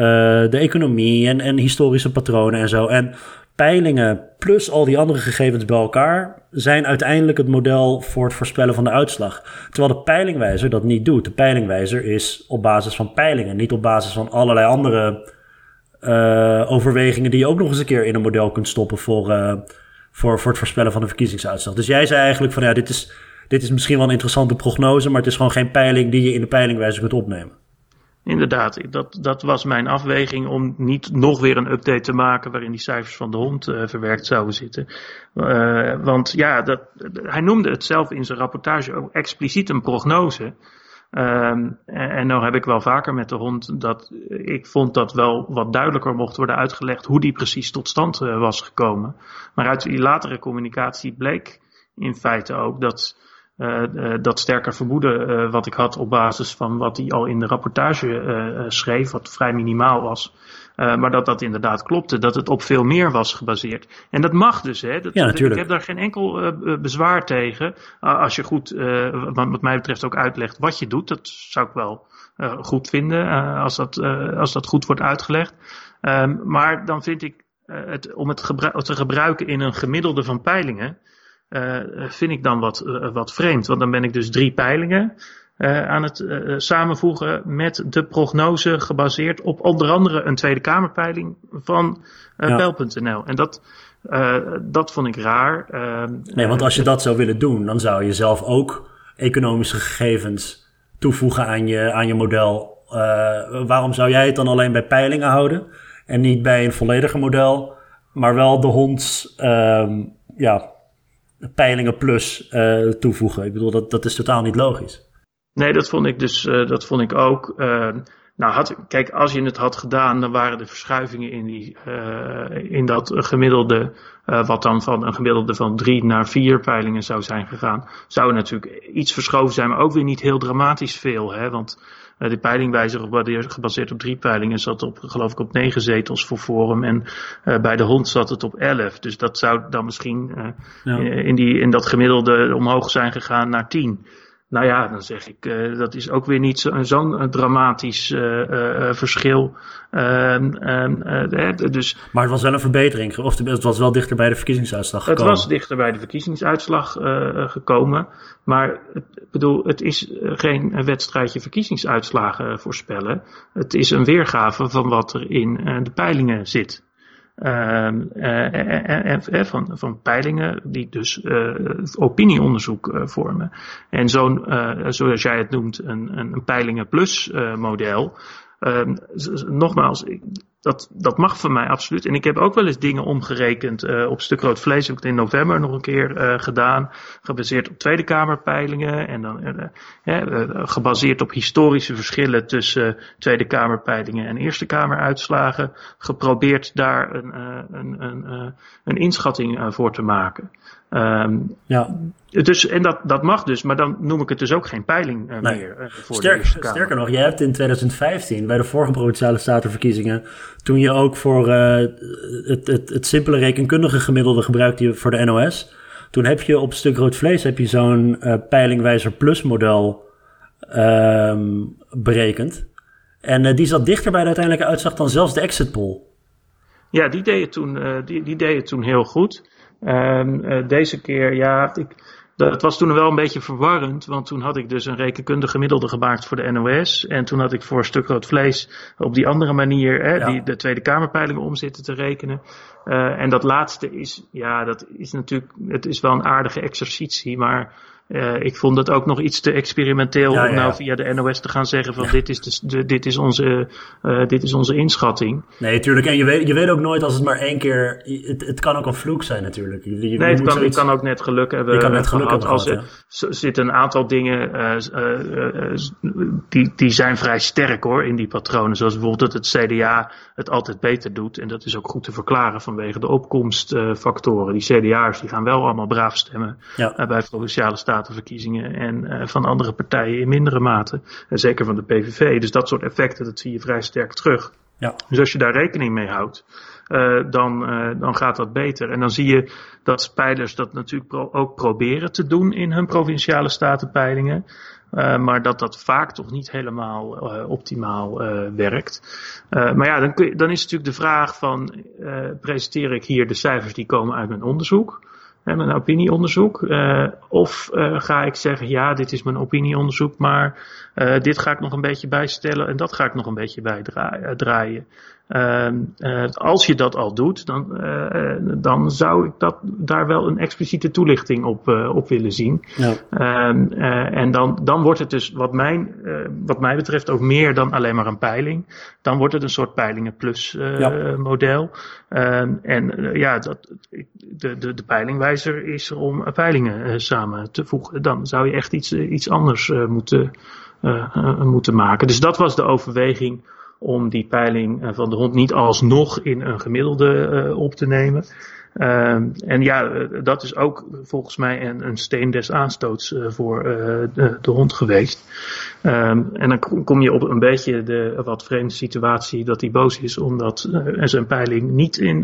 de economie en, en historische patronen en zo. En peilingen plus al die andere gegevens bij elkaar zijn uiteindelijk het model voor het voorspellen van de uitslag. Terwijl de peilingwijzer dat niet doet. De peilingwijzer is op basis van peilingen, niet op basis van allerlei andere uh, overwegingen die je ook nog eens een keer in een model kunt stoppen voor, uh, voor, voor het voorspellen van de verkiezingsuitslag. Dus jij zei eigenlijk van ja, dit is, dit is misschien wel een interessante prognose, maar het is gewoon geen peiling die je in de peilingwijzer kunt opnemen. Inderdaad, dat, dat was mijn afweging om niet nog weer een update te maken waarin die cijfers van de hond uh, verwerkt zouden zitten. Uh, want ja, dat, hij noemde het zelf in zijn rapportage ook expliciet een prognose. Um, en, nou heb ik wel vaker met de hond dat ik vond dat wel wat duidelijker mocht worden uitgelegd hoe die precies tot stand uh, was gekomen. Maar uit die latere communicatie bleek in feite ook dat uh, uh, dat sterker vermoeden wat ik had op basis van wat hij al in de rapportage schreef, wat vrij minimaal was. Maar dat dat inderdaad klopte, dat het op veel meer was gebaseerd. En dat mag dus, hè? Dat, ja, natuurlijk. Ik heb daar geen enkel bezwaar tegen. als je goed, wat mij betreft, ook uitlegt wat je doet, dat zou ik wel goed vinden als, dat, als dat goed wordt uitgelegd. Ehm, maar dan vind ik het, om het gebru te gebruiken in een gemiddelde van peilingen. Vind ik dan wat, wat vreemd. Want dan ben ik dus drie peilingen uh, aan het samenvoegen met de prognose gebaseerd op onder andere een Tweede Kamerpeiling van ja. Peil.nl. En dat, dat vond ik raar. nee, want als je dat zou willen doen, dan zou je zelf ook economische gegevens toevoegen aan je, aan je model. waarom zou jij het dan alleen bij peilingen houden en niet bij een vollediger model, maar wel de honds, ehm, ja, peilingen plus uh, toevoegen. Ik bedoel, dat, dat is totaal niet logisch. Nee, dat vond ik dus, uh, dat vond ik ook. Uh, nou, had, kijk, als je het had gedaan, dan waren de verschuivingen in, die, in dat gemiddelde, wat dan van een gemiddelde van drie naar vier peilingen zou zijn gegaan, zou natuurlijk iets verschoven zijn, maar ook weer niet heel dramatisch veel. Hè? Want de peilingwijzer gebaseerd op drie peilingen zat op, geloof ik, op negen zetels voor Forum. En uh, bij de hond zat het op elf. Dus dat zou dan misschien uh, ja. in, die, in dat gemiddelde omhoog zijn gegaan naar tien. Nou ja, dan zeg ik, uh, dat is ook weer niet zo'n zo dramatisch uh, uh, verschil. Dus, maar het was wel een verbetering, of het was wel dichter bij de verkiezingsuitslag gekomen. Het was dichter bij de verkiezingsuitslag gekomen. Maar ik bedoel, het is geen wedstrijdje verkiezingsuitslagen voorspellen. Het is een weergave van wat er in de peilingen zit. Uh, uh, van, van peilingen die dus opinieonderzoek vormen. En zo'n, zoals jij het noemt, een, een peilingen plus model. Ehm, nogmaals, dat, dat mag van mij absoluut. En ik heb ook wel eens dingen omgerekend uh, op stuk rood vlees. Heb ik het in november nog een keer uh, gedaan. Gebaseerd op Tweede Kamerpeilingen. En dan uh, gebaseerd op historische verschillen tussen Tweede Kamerpeilingen en Eerste Kameruitslagen. Geprobeerd daar een, een, een, een inschatting voor te maken. Um, ja. Dus, en dat, dat mag dus, maar dan noem ik het dus ook geen peiling uh, nee. meer. Uh, voor Sterk, sterker nog, je hebt in 2015 bij de vorige provinciale statenverkiezingen, toen je ook voor uh, het, het, het simpele rekenkundige gemiddelde gebruikte voor de NOS, toen heb je op stuk rood vlees heb je zo'n peilingwijzer plus model um, berekend. En die zat dichter bij de uiteindelijke uitslag dan zelfs de exit poll. Ja, die deed het toen, die, die deed toen heel goed. Uh, deze keer, ja, ik, dat was toen wel een beetje verwarrend, want toen had ik dus een rekenkundige gemiddelde gemaakt voor de NOS. En toen had ik voor een stuk rood vlees op die andere manier hè, die, de Tweede Kamerpeilingen om zitten te rekenen. Uh, en dat laatste is, ja, dat is natuurlijk, het is wel een aardige exercitie, maar uh, ik vond het ook nog iets te experimenteel om nou via de NOS te gaan zeggen van dit, is de, dit, is onze, uh, dit is onze inschatting. Nee, tuurlijk. En je weet, je weet ook nooit als het maar één keer... Het, het kan ook een vloek zijn natuurlijk. Je, je nee, het kan, zoiets... kan ook net geluk hebben. Je kan net geluk hebben als er zitten een aantal dingen uh, die, die zijn vrij sterk hoor in die patronen. Zoals bijvoorbeeld dat het CDA het altijd beter doet. En dat is ook goed te verklaren vanwege de opkomstfactoren. Die CDA'ers die gaan wel allemaal braaf stemmen bij provinciale staten statenverkiezingen en uh, van andere partijen in mindere mate. En zeker van de PVV. Dus dat soort effecten, dat zie je vrij sterk terug. Ja. Dus als je daar rekening mee houdt, uh, dan, uh, dan gaat dat beter. En dan zie je dat spelers dat natuurlijk pro ook proberen te doen in hun provinciale statenpeilingen. Uh, maar dat dat vaak toch niet helemaal optimaal werkt. maar ja, dan, kun je, dan is natuurlijk de vraag van, presenteer ik hier de cijfers die komen uit mijn onderzoek? Mijn opinieonderzoek. Uh, of uh, ga ik zeggen, ja, dit is mijn opinieonderzoek, maar uh, dit ga ik nog een beetje bijstellen en dat ga ik nog een beetje bijdraaien. Uh, als je dat al doet, dan, dan zou ik dat, daar wel een expliciete toelichting op, op willen zien. Ja. Ehm, en dan, dan wordt het dus, wat, mijn, wat mij betreft, ook meer dan alleen maar een peiling. Dan wordt het een soort peilingen plus ja. model. Ehm, en ja, dat, de, de, de peilingwijzer is er om peilingen samen te voegen. Dan zou je echt iets, iets anders moeten, moeten maken. Dus dat was de overweging om die peiling van de hond niet alsnog in een gemiddelde uh, op te nemen. Uh, en ja, dat is ook volgens mij een, een steen des aanstoots voor de, de, hond geweest. Um, en dan kom je op een beetje de wat vreemde situatie dat hij boos is omdat zijn peiling niet in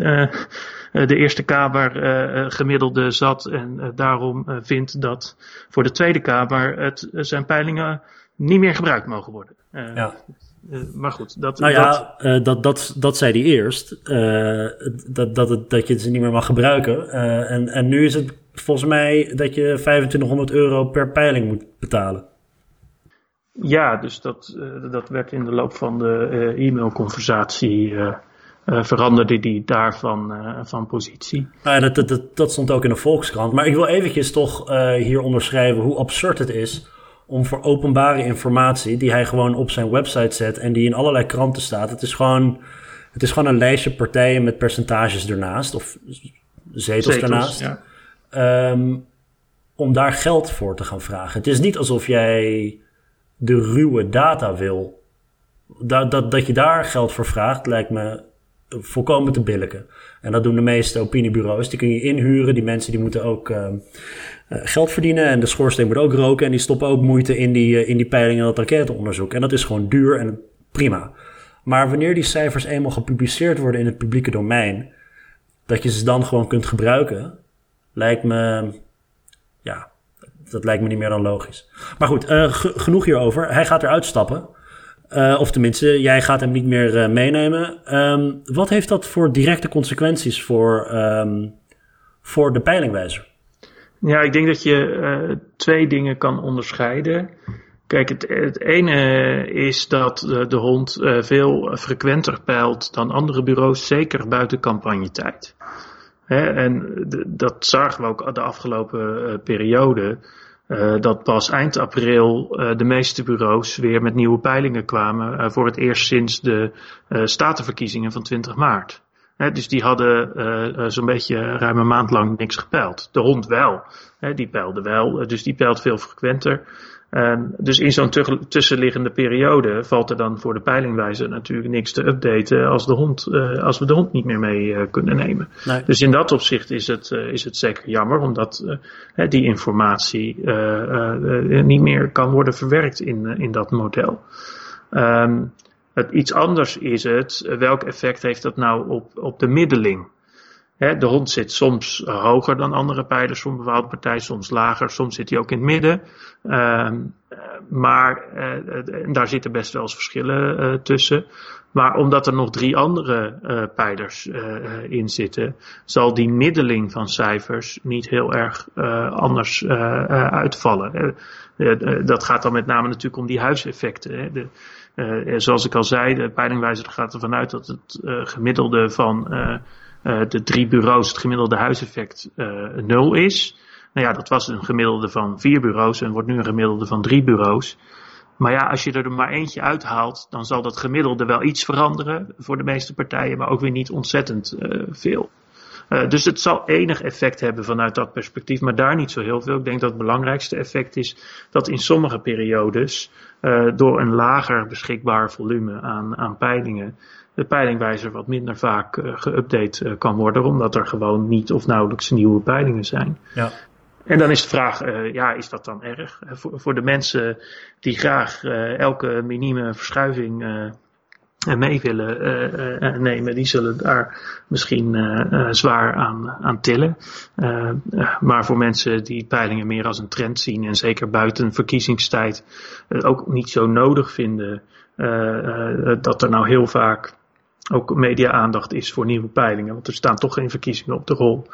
de Eerste Kamer gemiddelde zat en daarom vindt dat voor de Tweede Kamer het, zijn peilingen niet meer gebruikt mogen worden. ja. Uh, maar goed, dat. Nou ja, dat, uh, dat, dat, dat zei hij eerst. Uh, dat, dat, het, dat je ze niet meer mag gebruiken. en, en nu is het volgens mij dat je 2500 euro per peiling moet betalen. Ja, dus dat, dat werd in de loop van de e-mailconversatie. veranderde die daarvan van positie. Nou ja, dat, dat, dat stond ook in de Volkskrant. Maar ik wil eventjes toch hier onderschrijven hoe absurd het is om voor openbare informatie, die hij gewoon op zijn website zet en die in allerlei kranten staat. Het is gewoon, het is gewoon een lijstje partijen met percentages ernaast, of zetels, zetels ernaast. Ja. Um, om daar geld voor te gaan vragen. Het is niet alsof jij de ruwe data wil. Dat, dat, dat je daar geld voor vraagt, lijkt me volkomen te billijken. En dat doen de meeste opiniebureaus. Die kun je inhuren. Die mensen die moeten ook uh, geld verdienen. En de schoorsteen moet ook roken. En die stoppen ook moeite in die, uh, in die peilingen en dat enquêteonderzoek. En dat is gewoon duur en prima. Maar wanneer die cijfers eenmaal gepubliceerd worden in het publieke domein, dat je ze dan gewoon kunt gebruiken, lijkt me, ja, dat lijkt me niet meer dan logisch. Maar goed, uh, genoeg hierover. Hij gaat eruit stappen. Uh, of tenminste, jij gaat hem niet meer uh, meenemen. Um, wat heeft dat voor directe consequenties voor, um, voor de peilingwijzer? Ja, ik denk dat je uh, twee dingen kan onderscheiden. Kijk, het, het ene is dat de, de hond veel frequenter peilt dan andere bureaus, zeker buiten campagnetijd. Hè, en dat zagen we ook de afgelopen periode. Uh, dat pas eind april uh, de meeste bureaus weer met nieuwe peilingen kwamen. Uh, voor het eerst sinds de statenverkiezingen van 20 maart. dus die hadden zo'n beetje ruim een maand lang niks gepeild. De hond wel. die peilde wel, dus die peilt veel frequenter. Um, dus in zo'n tussenliggende periode valt er dan voor de peilingwijzer natuurlijk niks te updaten als, de hond, uh, als we de hond niet meer mee uh, kunnen nemen. Nee. Dus in dat opzicht is het, uh, is het zeker jammer, omdat die informatie niet meer kan worden verwerkt in, in dat model. Um, het, iets anders is het, welk effect heeft dat nou op, op de middeling? De hond zit soms hoger dan andere pijlers voor een bepaalde partij, soms lager, soms zit hij ook in het midden. Ehm, maar daar zitten best wel eens verschillen tussen. Maar omdat er nog drie andere uh, pijlers in zitten, zal die middeling van cijfers niet heel erg anders uitvallen. dat gaat dan met name natuurlijk om die huiseffecten. Hè. De, zoals ik al zei, de peilingwijzer gaat ervan uit dat het gemiddelde van de drie bureaus, het gemiddelde huiseffect, nul is. Nou ja, dat was een gemiddelde van vier bureaus en wordt nu een gemiddelde van drie bureaus. Maar ja, als je er maar eentje uithaalt, dan zal dat gemiddelde wel iets veranderen voor de meeste partijen, maar ook weer niet ontzettend uh, veel. Dus het zal enig effect hebben vanuit dat perspectief, maar daar niet zo heel veel. Ik denk dat het belangrijkste effect is dat in sommige periodes door een lager beschikbaar volume aan, aan peilingen de peilingwijzer wat minder vaak geüpdate kan worden, omdat er gewoon niet of nauwelijks nieuwe peilingen zijn. Ja. En dan is de vraag, uh, ja, is dat dan erg? Uh, voor, voor de mensen die graag uh, elke minieme verschuiving mee willen nemen, die zullen daar misschien zwaar aan, aan tillen. maar voor mensen die peilingen meer als een trend zien en zeker buiten verkiezingstijd ook niet zo nodig vinden dat er nou heel vaak ook media-aandacht is voor nieuwe peilingen, want er staan toch geen verkiezingen op de rol.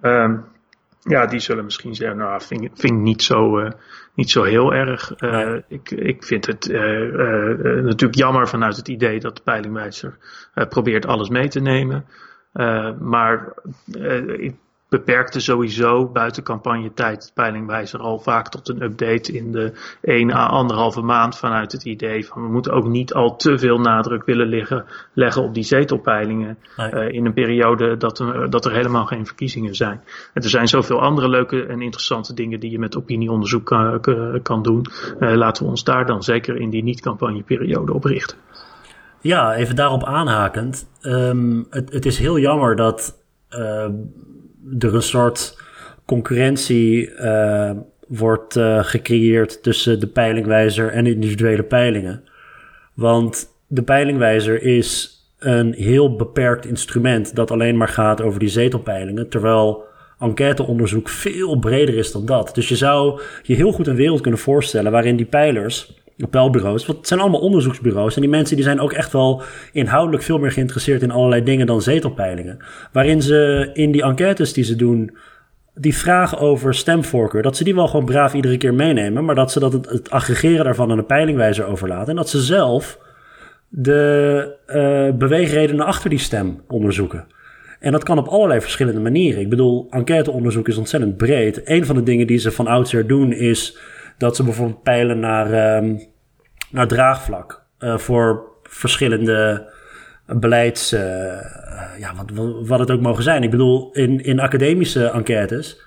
Ehm, ja, die zullen misschien zeggen, nou, vind, vind ik niet zo, uh, niet zo heel erg. Uh, ik, ik vind het uh, natuurlijk jammer vanuit het idee dat de peilingwijzer probeert alles mee te nemen. maar ik beperkte sowieso buiten campagnetijd peilingwijzer al vaak tot een update in de 1 à anderhalve maand vanuit het idee van we moeten ook niet al te veel nadruk willen liggen, leggen op die zetelpeilingen uh, in een periode dat er, dat er helemaal geen verkiezingen zijn. En er zijn zoveel andere leuke en interessante dingen die je met opinieonderzoek kan, kan doen. Uh, laten we ons daar dan zeker in die niet-campagneperiode op richten. Ja, even daarop aanhakend. Um, het, het, is heel jammer dat uh, er een soort concurrentie uh, wordt uh, gecreëerd tussen de peilingwijzer en individuele peilingen. Want de peilingwijzer is een heel beperkt instrument dat alleen maar gaat over die zetelpeilingen, terwijl enquêteonderzoek veel breder is dan dat. Dus je zou je heel goed een wereld kunnen voorstellen waarin die peilers peilbureaus. Want het zijn allemaal onderzoeksbureaus. En die mensen die zijn ook echt wel inhoudelijk veel meer geïnteresseerd in allerlei dingen dan zetelpeilingen. Waarin ze in die enquêtes die ze doen, die vragen over stemvoorkeur, dat ze die wel gewoon braaf iedere keer meenemen. Maar dat ze dat het, aggregeren daarvan aan de peilingwijzer overlaten. En dat ze zelf de uh, beweegredenen achter die stem onderzoeken. En dat kan op allerlei verschillende manieren. Ik bedoel, enquêteonderzoek is ontzettend breed. Een van de dingen die ze van oudsher doen is dat ze bijvoorbeeld peilen naar, um, naar draagvlak uh, voor verschillende beleids, uh, ja, wat, wat het ook mogen zijn. Ik bedoel, in, in academische enquêtes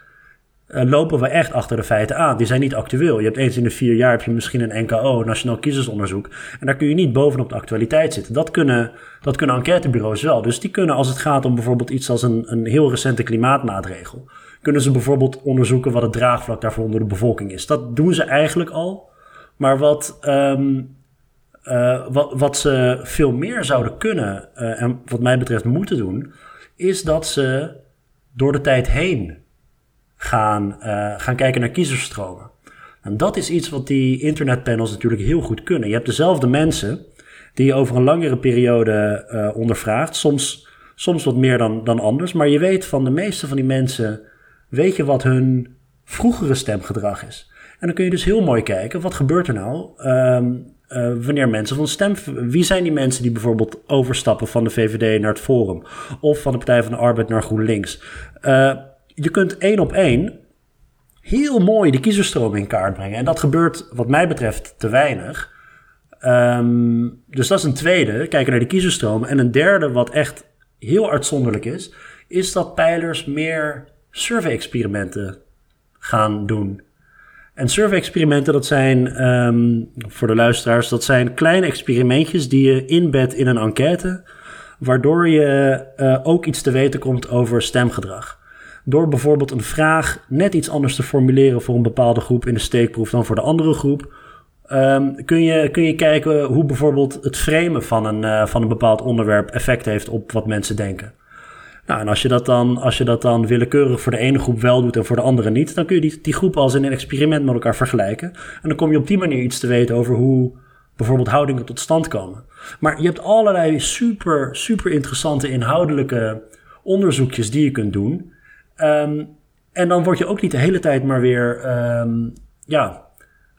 uh, lopen we echt achter de feiten aan. Die zijn niet actueel. Je hebt eens in de vier jaar heb je misschien een NKO, Nationaal Kiezersonderzoek. En daar kun je niet bovenop de actualiteit zitten. Dat kunnen, dat kunnen enquêtebureaus wel. Dus die kunnen als het gaat om bijvoorbeeld iets als een, een heel recente klimaatmaatregel kunnen ze bijvoorbeeld onderzoeken wat het draagvlak daarvoor onder de bevolking is. Dat doen ze eigenlijk al. Maar wat, um, uh, wat, wat ze veel meer zouden kunnen, uh, en wat mij betreft moeten doen, is dat ze door de tijd heen gaan, uh, gaan kijken naar kiezersstromen. En dat is iets wat die internetpanels natuurlijk heel goed kunnen. Je hebt dezelfde mensen die je over een langere periode ondervraagt. Soms, soms wat meer dan, dan anders. Maar je weet van de meeste van die mensen weet je wat hun vroegere stemgedrag is. En dan kun je dus heel mooi kijken, wat gebeurt er nou um, wanneer mensen van stem... Wie zijn die mensen die bijvoorbeeld overstappen van de VVD naar het Forum? Of van de Partij van de Arbeid naar GroenLinks? Uh, je kunt één op één heel mooi de kiezerstroom in kaart brengen. En dat gebeurt wat mij betreft te weinig. Um, dus dat is een tweede, kijken naar de kiezerstroom. En een derde, wat echt heel uitzonderlijk is... is dat pijlers meer survey-experimenten gaan doen. En survey-experimenten, dat zijn um, voor de luisteraars, dat zijn kleine experimentjes die je inbedt in een enquête, waardoor je uh, ook iets te weten komt over stemgedrag. Door bijvoorbeeld een vraag net iets anders te formuleren voor een bepaalde groep in de steekproef dan voor de andere groep, um, kun, je, kun je kijken hoe bijvoorbeeld het framen van een, uh, van een bepaald onderwerp effect heeft op wat mensen denken. Nou, en als je, dat dan, als je dat dan willekeurig voor de ene groep wel doet en voor de andere niet, dan kun je die, die groepen als in een experiment met elkaar vergelijken. En dan kom je op die manier iets te weten over hoe bijvoorbeeld houdingen tot stand komen. Maar je hebt allerlei super, super interessante inhoudelijke onderzoekjes die je kunt doen. Um, en dan word je ook niet de hele tijd maar weer, um, ja,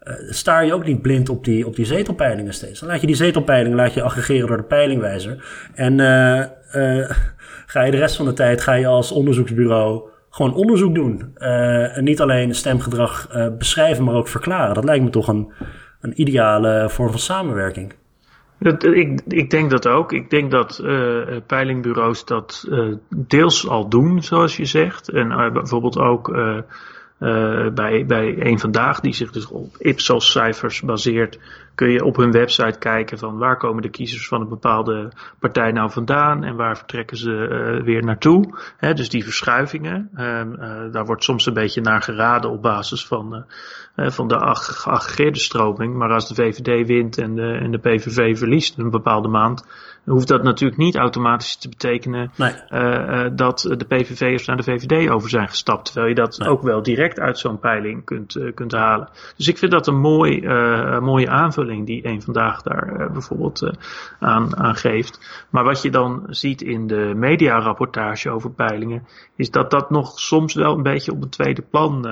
uh, staar je ook niet blind op die, op die zetelpeilingen steeds. Dan laat je die zetelpeilingen laat je aggregeren door de peilingwijzer. En uh, uh, ga je de rest van de tijd ga je als onderzoeksbureau gewoon onderzoek doen. en niet alleen stemgedrag beschrijven, maar ook verklaren. Dat lijkt me toch een, een ideale vorm van samenwerking. Dat, ik, ik denk dat ook. Ik denk dat uh, peilingbureaus dat deels al doen, zoals je zegt. En bijvoorbeeld ook bij, bij een vandaag, die zich dus op Ipsos-cijfers baseert, kun je op hun website kijken van waar komen de kiezers van een bepaalde partij nou vandaan en waar vertrekken ze uh, weer naartoe. Dus die verschuivingen, uh, daar wordt soms een beetje naar geraden op basis van, van de geaggregeerde stroming. Maar als de VVD wint en de, en de PVV verliest een bepaalde maand, hoeft dat natuurlijk niet automatisch te betekenen nee. uh, dat de PVV'ers naar de VVD over zijn gestapt. Terwijl je dat nee. ook wel direct uit zo'n peiling kunt, uh, kunt halen. Dus ik vind dat een mooi, mooie aanvulling die een vandaag daar bijvoorbeeld aan, aan geeft. Maar wat je dan ziet in de mediarapportage over peilingen, is dat dat nog soms wel een beetje op een tweede plan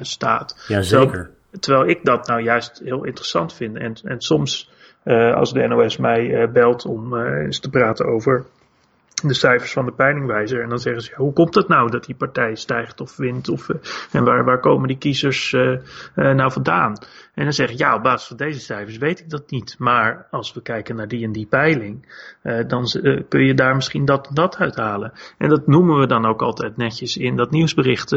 staat. Ja, zeker. Terwijl, terwijl ik dat nou juist heel interessant vind. En, en soms als de NOS mij uh, belt om uh, eens te praten over de cijfers van de peilingwijzer. En dan zeggen ze, hoe komt het nou dat die partij stijgt of wint? Of, en waar, waar komen die kiezers nou vandaan? En dan zeg ik, ja, op basis van deze cijfers weet ik dat niet. Maar als we kijken naar die en die peiling, dan kun je daar misschien dat en dat uithalen. En dat noemen we dan ook altijd netjes in dat nieuwsbericht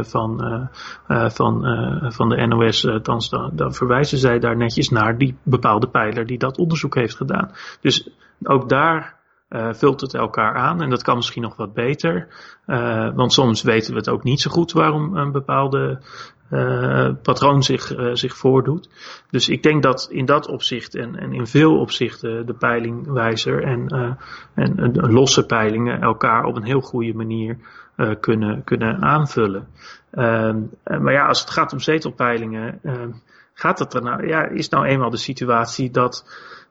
van, van, van de NOS. Dan, dan verwijzen zij daar netjes naar die bepaalde pijler die dat onderzoek heeft gedaan. Dus ook daar uh, vult het elkaar aan en dat kan misschien nog wat beter. Uh, want soms weten we het ook niet zo goed waarom een bepaalde uh, patroon zich, zich voordoet. Dus ik denk dat in dat opzicht en, en in veel opzichten de peilingwijzer en, en losse peilingen elkaar op een heel goede manier kunnen, kunnen aanvullen. maar ja, als het gaat om zetelpeilingen, gaat het er nou, ja, is nou eenmaal de situatie dat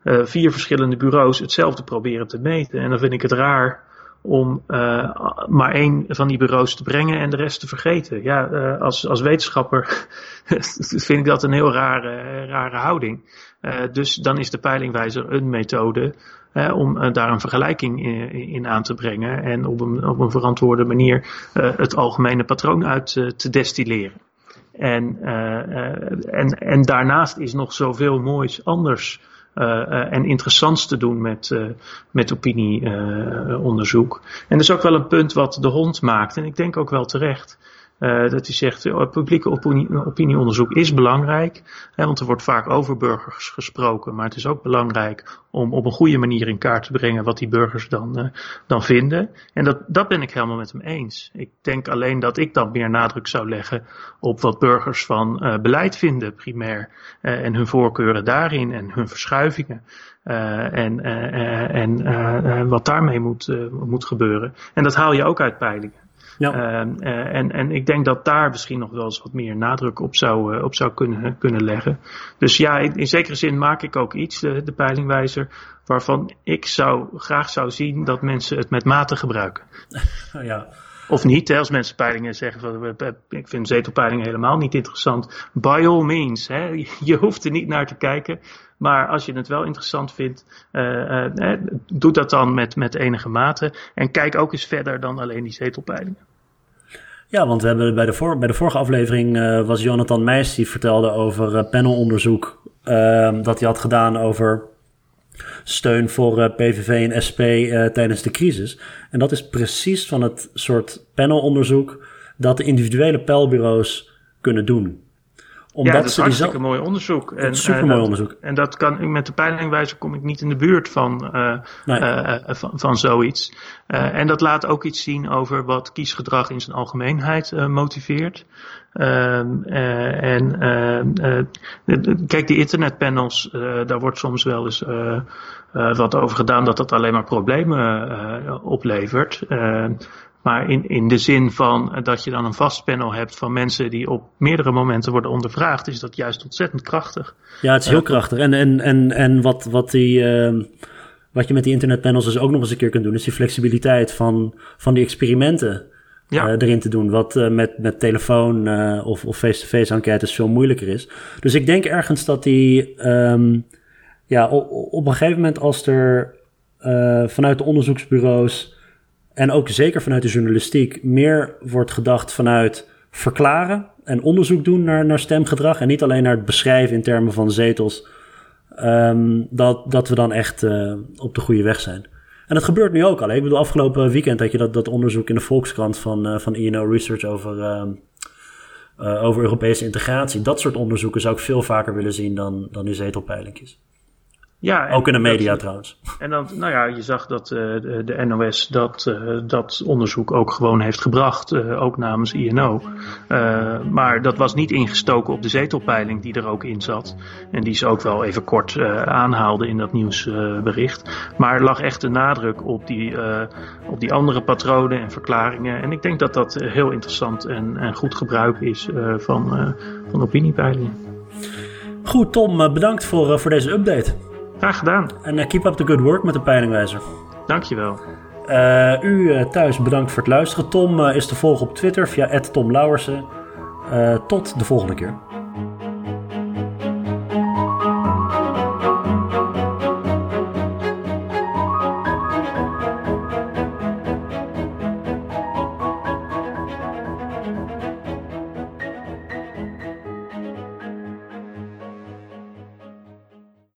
uh, vier verschillende bureaus hetzelfde proberen te meten. En dan vind ik het raar om uh, maar één van die bureaus te brengen en de rest te vergeten. Ja, uh, als, als wetenschapper vind ik dat een heel rare, rare houding. dus dan is de peilingwijzer een methode om daar een vergelijking in, in, aan te brengen en op een, op een verantwoorde manier het algemene patroon uit te destilleren. En, en, en daarnaast is nog zoveel moois anders en interessants te doen met, uh, met opinieonderzoek. en dat is ook wel een punt wat de hond maakt. En ik denk ook wel terecht. Uh, dat hij zegt, uh, publieke opinie, opinieonderzoek is belangrijk, hè, want er wordt vaak over burgers gesproken, maar het is ook belangrijk om op een goede manier in kaart te brengen wat die burgers dan, uh, dan vinden. En dat, dat ben ik helemaal met hem eens. Ik denk alleen dat ik dan meer nadruk zou leggen op wat burgers van beleid vinden, primair, en hun voorkeuren daarin en hun verschuivingen. en en wat daarmee moet, moet gebeuren. En dat haal je ook uit peilingen. Ja. Uh, en, en ik denk dat daar misschien nog wel eens wat meer nadruk op zou, uh, op zou kunnen, kunnen leggen. Dus ja, in, in, zekere zin maak ik ook iets, de, de peilingwijzer, waarvan ik zou, graag zou zien dat mensen het met mate gebruiken. ja. Of niet, hè, als mensen peilingen zeggen van ik vind zetelpeilingen helemaal niet interessant. By all means, hè, je hoeft er niet naar te kijken. Maar als je het wel interessant vindt, uh, uh, doe dat dan met, met enige mate. En kijk ook eens verder dan alleen die zetelpeilingen. Ja, want we hebben bij de, bij de vorige aflevering uh, was Jonathan Meijs die vertelde over panelonderzoek ehm, dat hij had gedaan over steun voor PVV en SP tijdens de crisis. En dat is precies van het soort panelonderzoek dat de individuele peilbureaus kunnen doen Omdat ja, dat is hartstikke mooi onderzoek. En, super mooi onderzoek. En dat kan, met de peilingwijzer kom ik niet in de buurt van, van, van zoiets. en dat laat ook iets zien over wat kiesgedrag in zijn algemeenheid motiveert. Ehm, en kijk, die internetpanels, daar wordt soms wel eens wat over gedaan dat dat alleen maar problemen oplevert. Ehm, maar in, in de zin van dat je dan een vast panel hebt van mensen die op meerdere momenten worden ondervraagd, is dat juist ontzettend krachtig. Ja, het is heel krachtig. En, en, en, en wat, wat, die, uh, wat je met die internetpanels dus ook nog eens een keer kunt doen, is die flexibiliteit van, van die experimenten. Ja. Uh, erin te doen. Wat uh, met, met telefoon uh, of, of face-to-face enquêtes veel moeilijker is. Dus ik denk ergens dat die. Um, ja, op, op een gegeven moment als er vanuit de onderzoeksbureaus en ook zeker vanuit de journalistiek meer wordt gedacht vanuit verklaren en onderzoek doen naar, naar stemgedrag. En niet alleen naar het beschrijven in termen van zetels. Um, dat, dat we dan echt uh, op de goede weg zijn. En dat gebeurt nu ook al. Ik bedoel, afgelopen weekend had je dat, dat onderzoek in de Volkskrant van, uh, van INO Research over, uh, over Europese integratie. Dat soort onderzoeken zou ik veel vaker willen zien dan, dan die zetelpeilingjes. Ja, ook in de media trouwens. En dan, nou ja, je zag dat uh, de, de, NOS dat, uh, dat onderzoek ook gewoon heeft gebracht, uh, ook namens INO. maar dat was niet ingestoken op de zetelpeiling die er ook in zat. En die ze ook wel even kort aanhaalde in dat nieuwsbericht. maar lag echt de nadruk op die, op die andere patronen en verklaringen. En ik denk dat dat heel interessant en, en goed gebruik is van, van opiniepeilingen. Goed, Tom, bedankt voor, voor deze update. Graag gedaan. En uh, keep up the good work met de peilingwijzer. Dankjewel. Uh, u uh, thuis bedankt voor het luisteren. Tom is te volgen op Twitter via Tom Lauwersen. tot de volgende keer.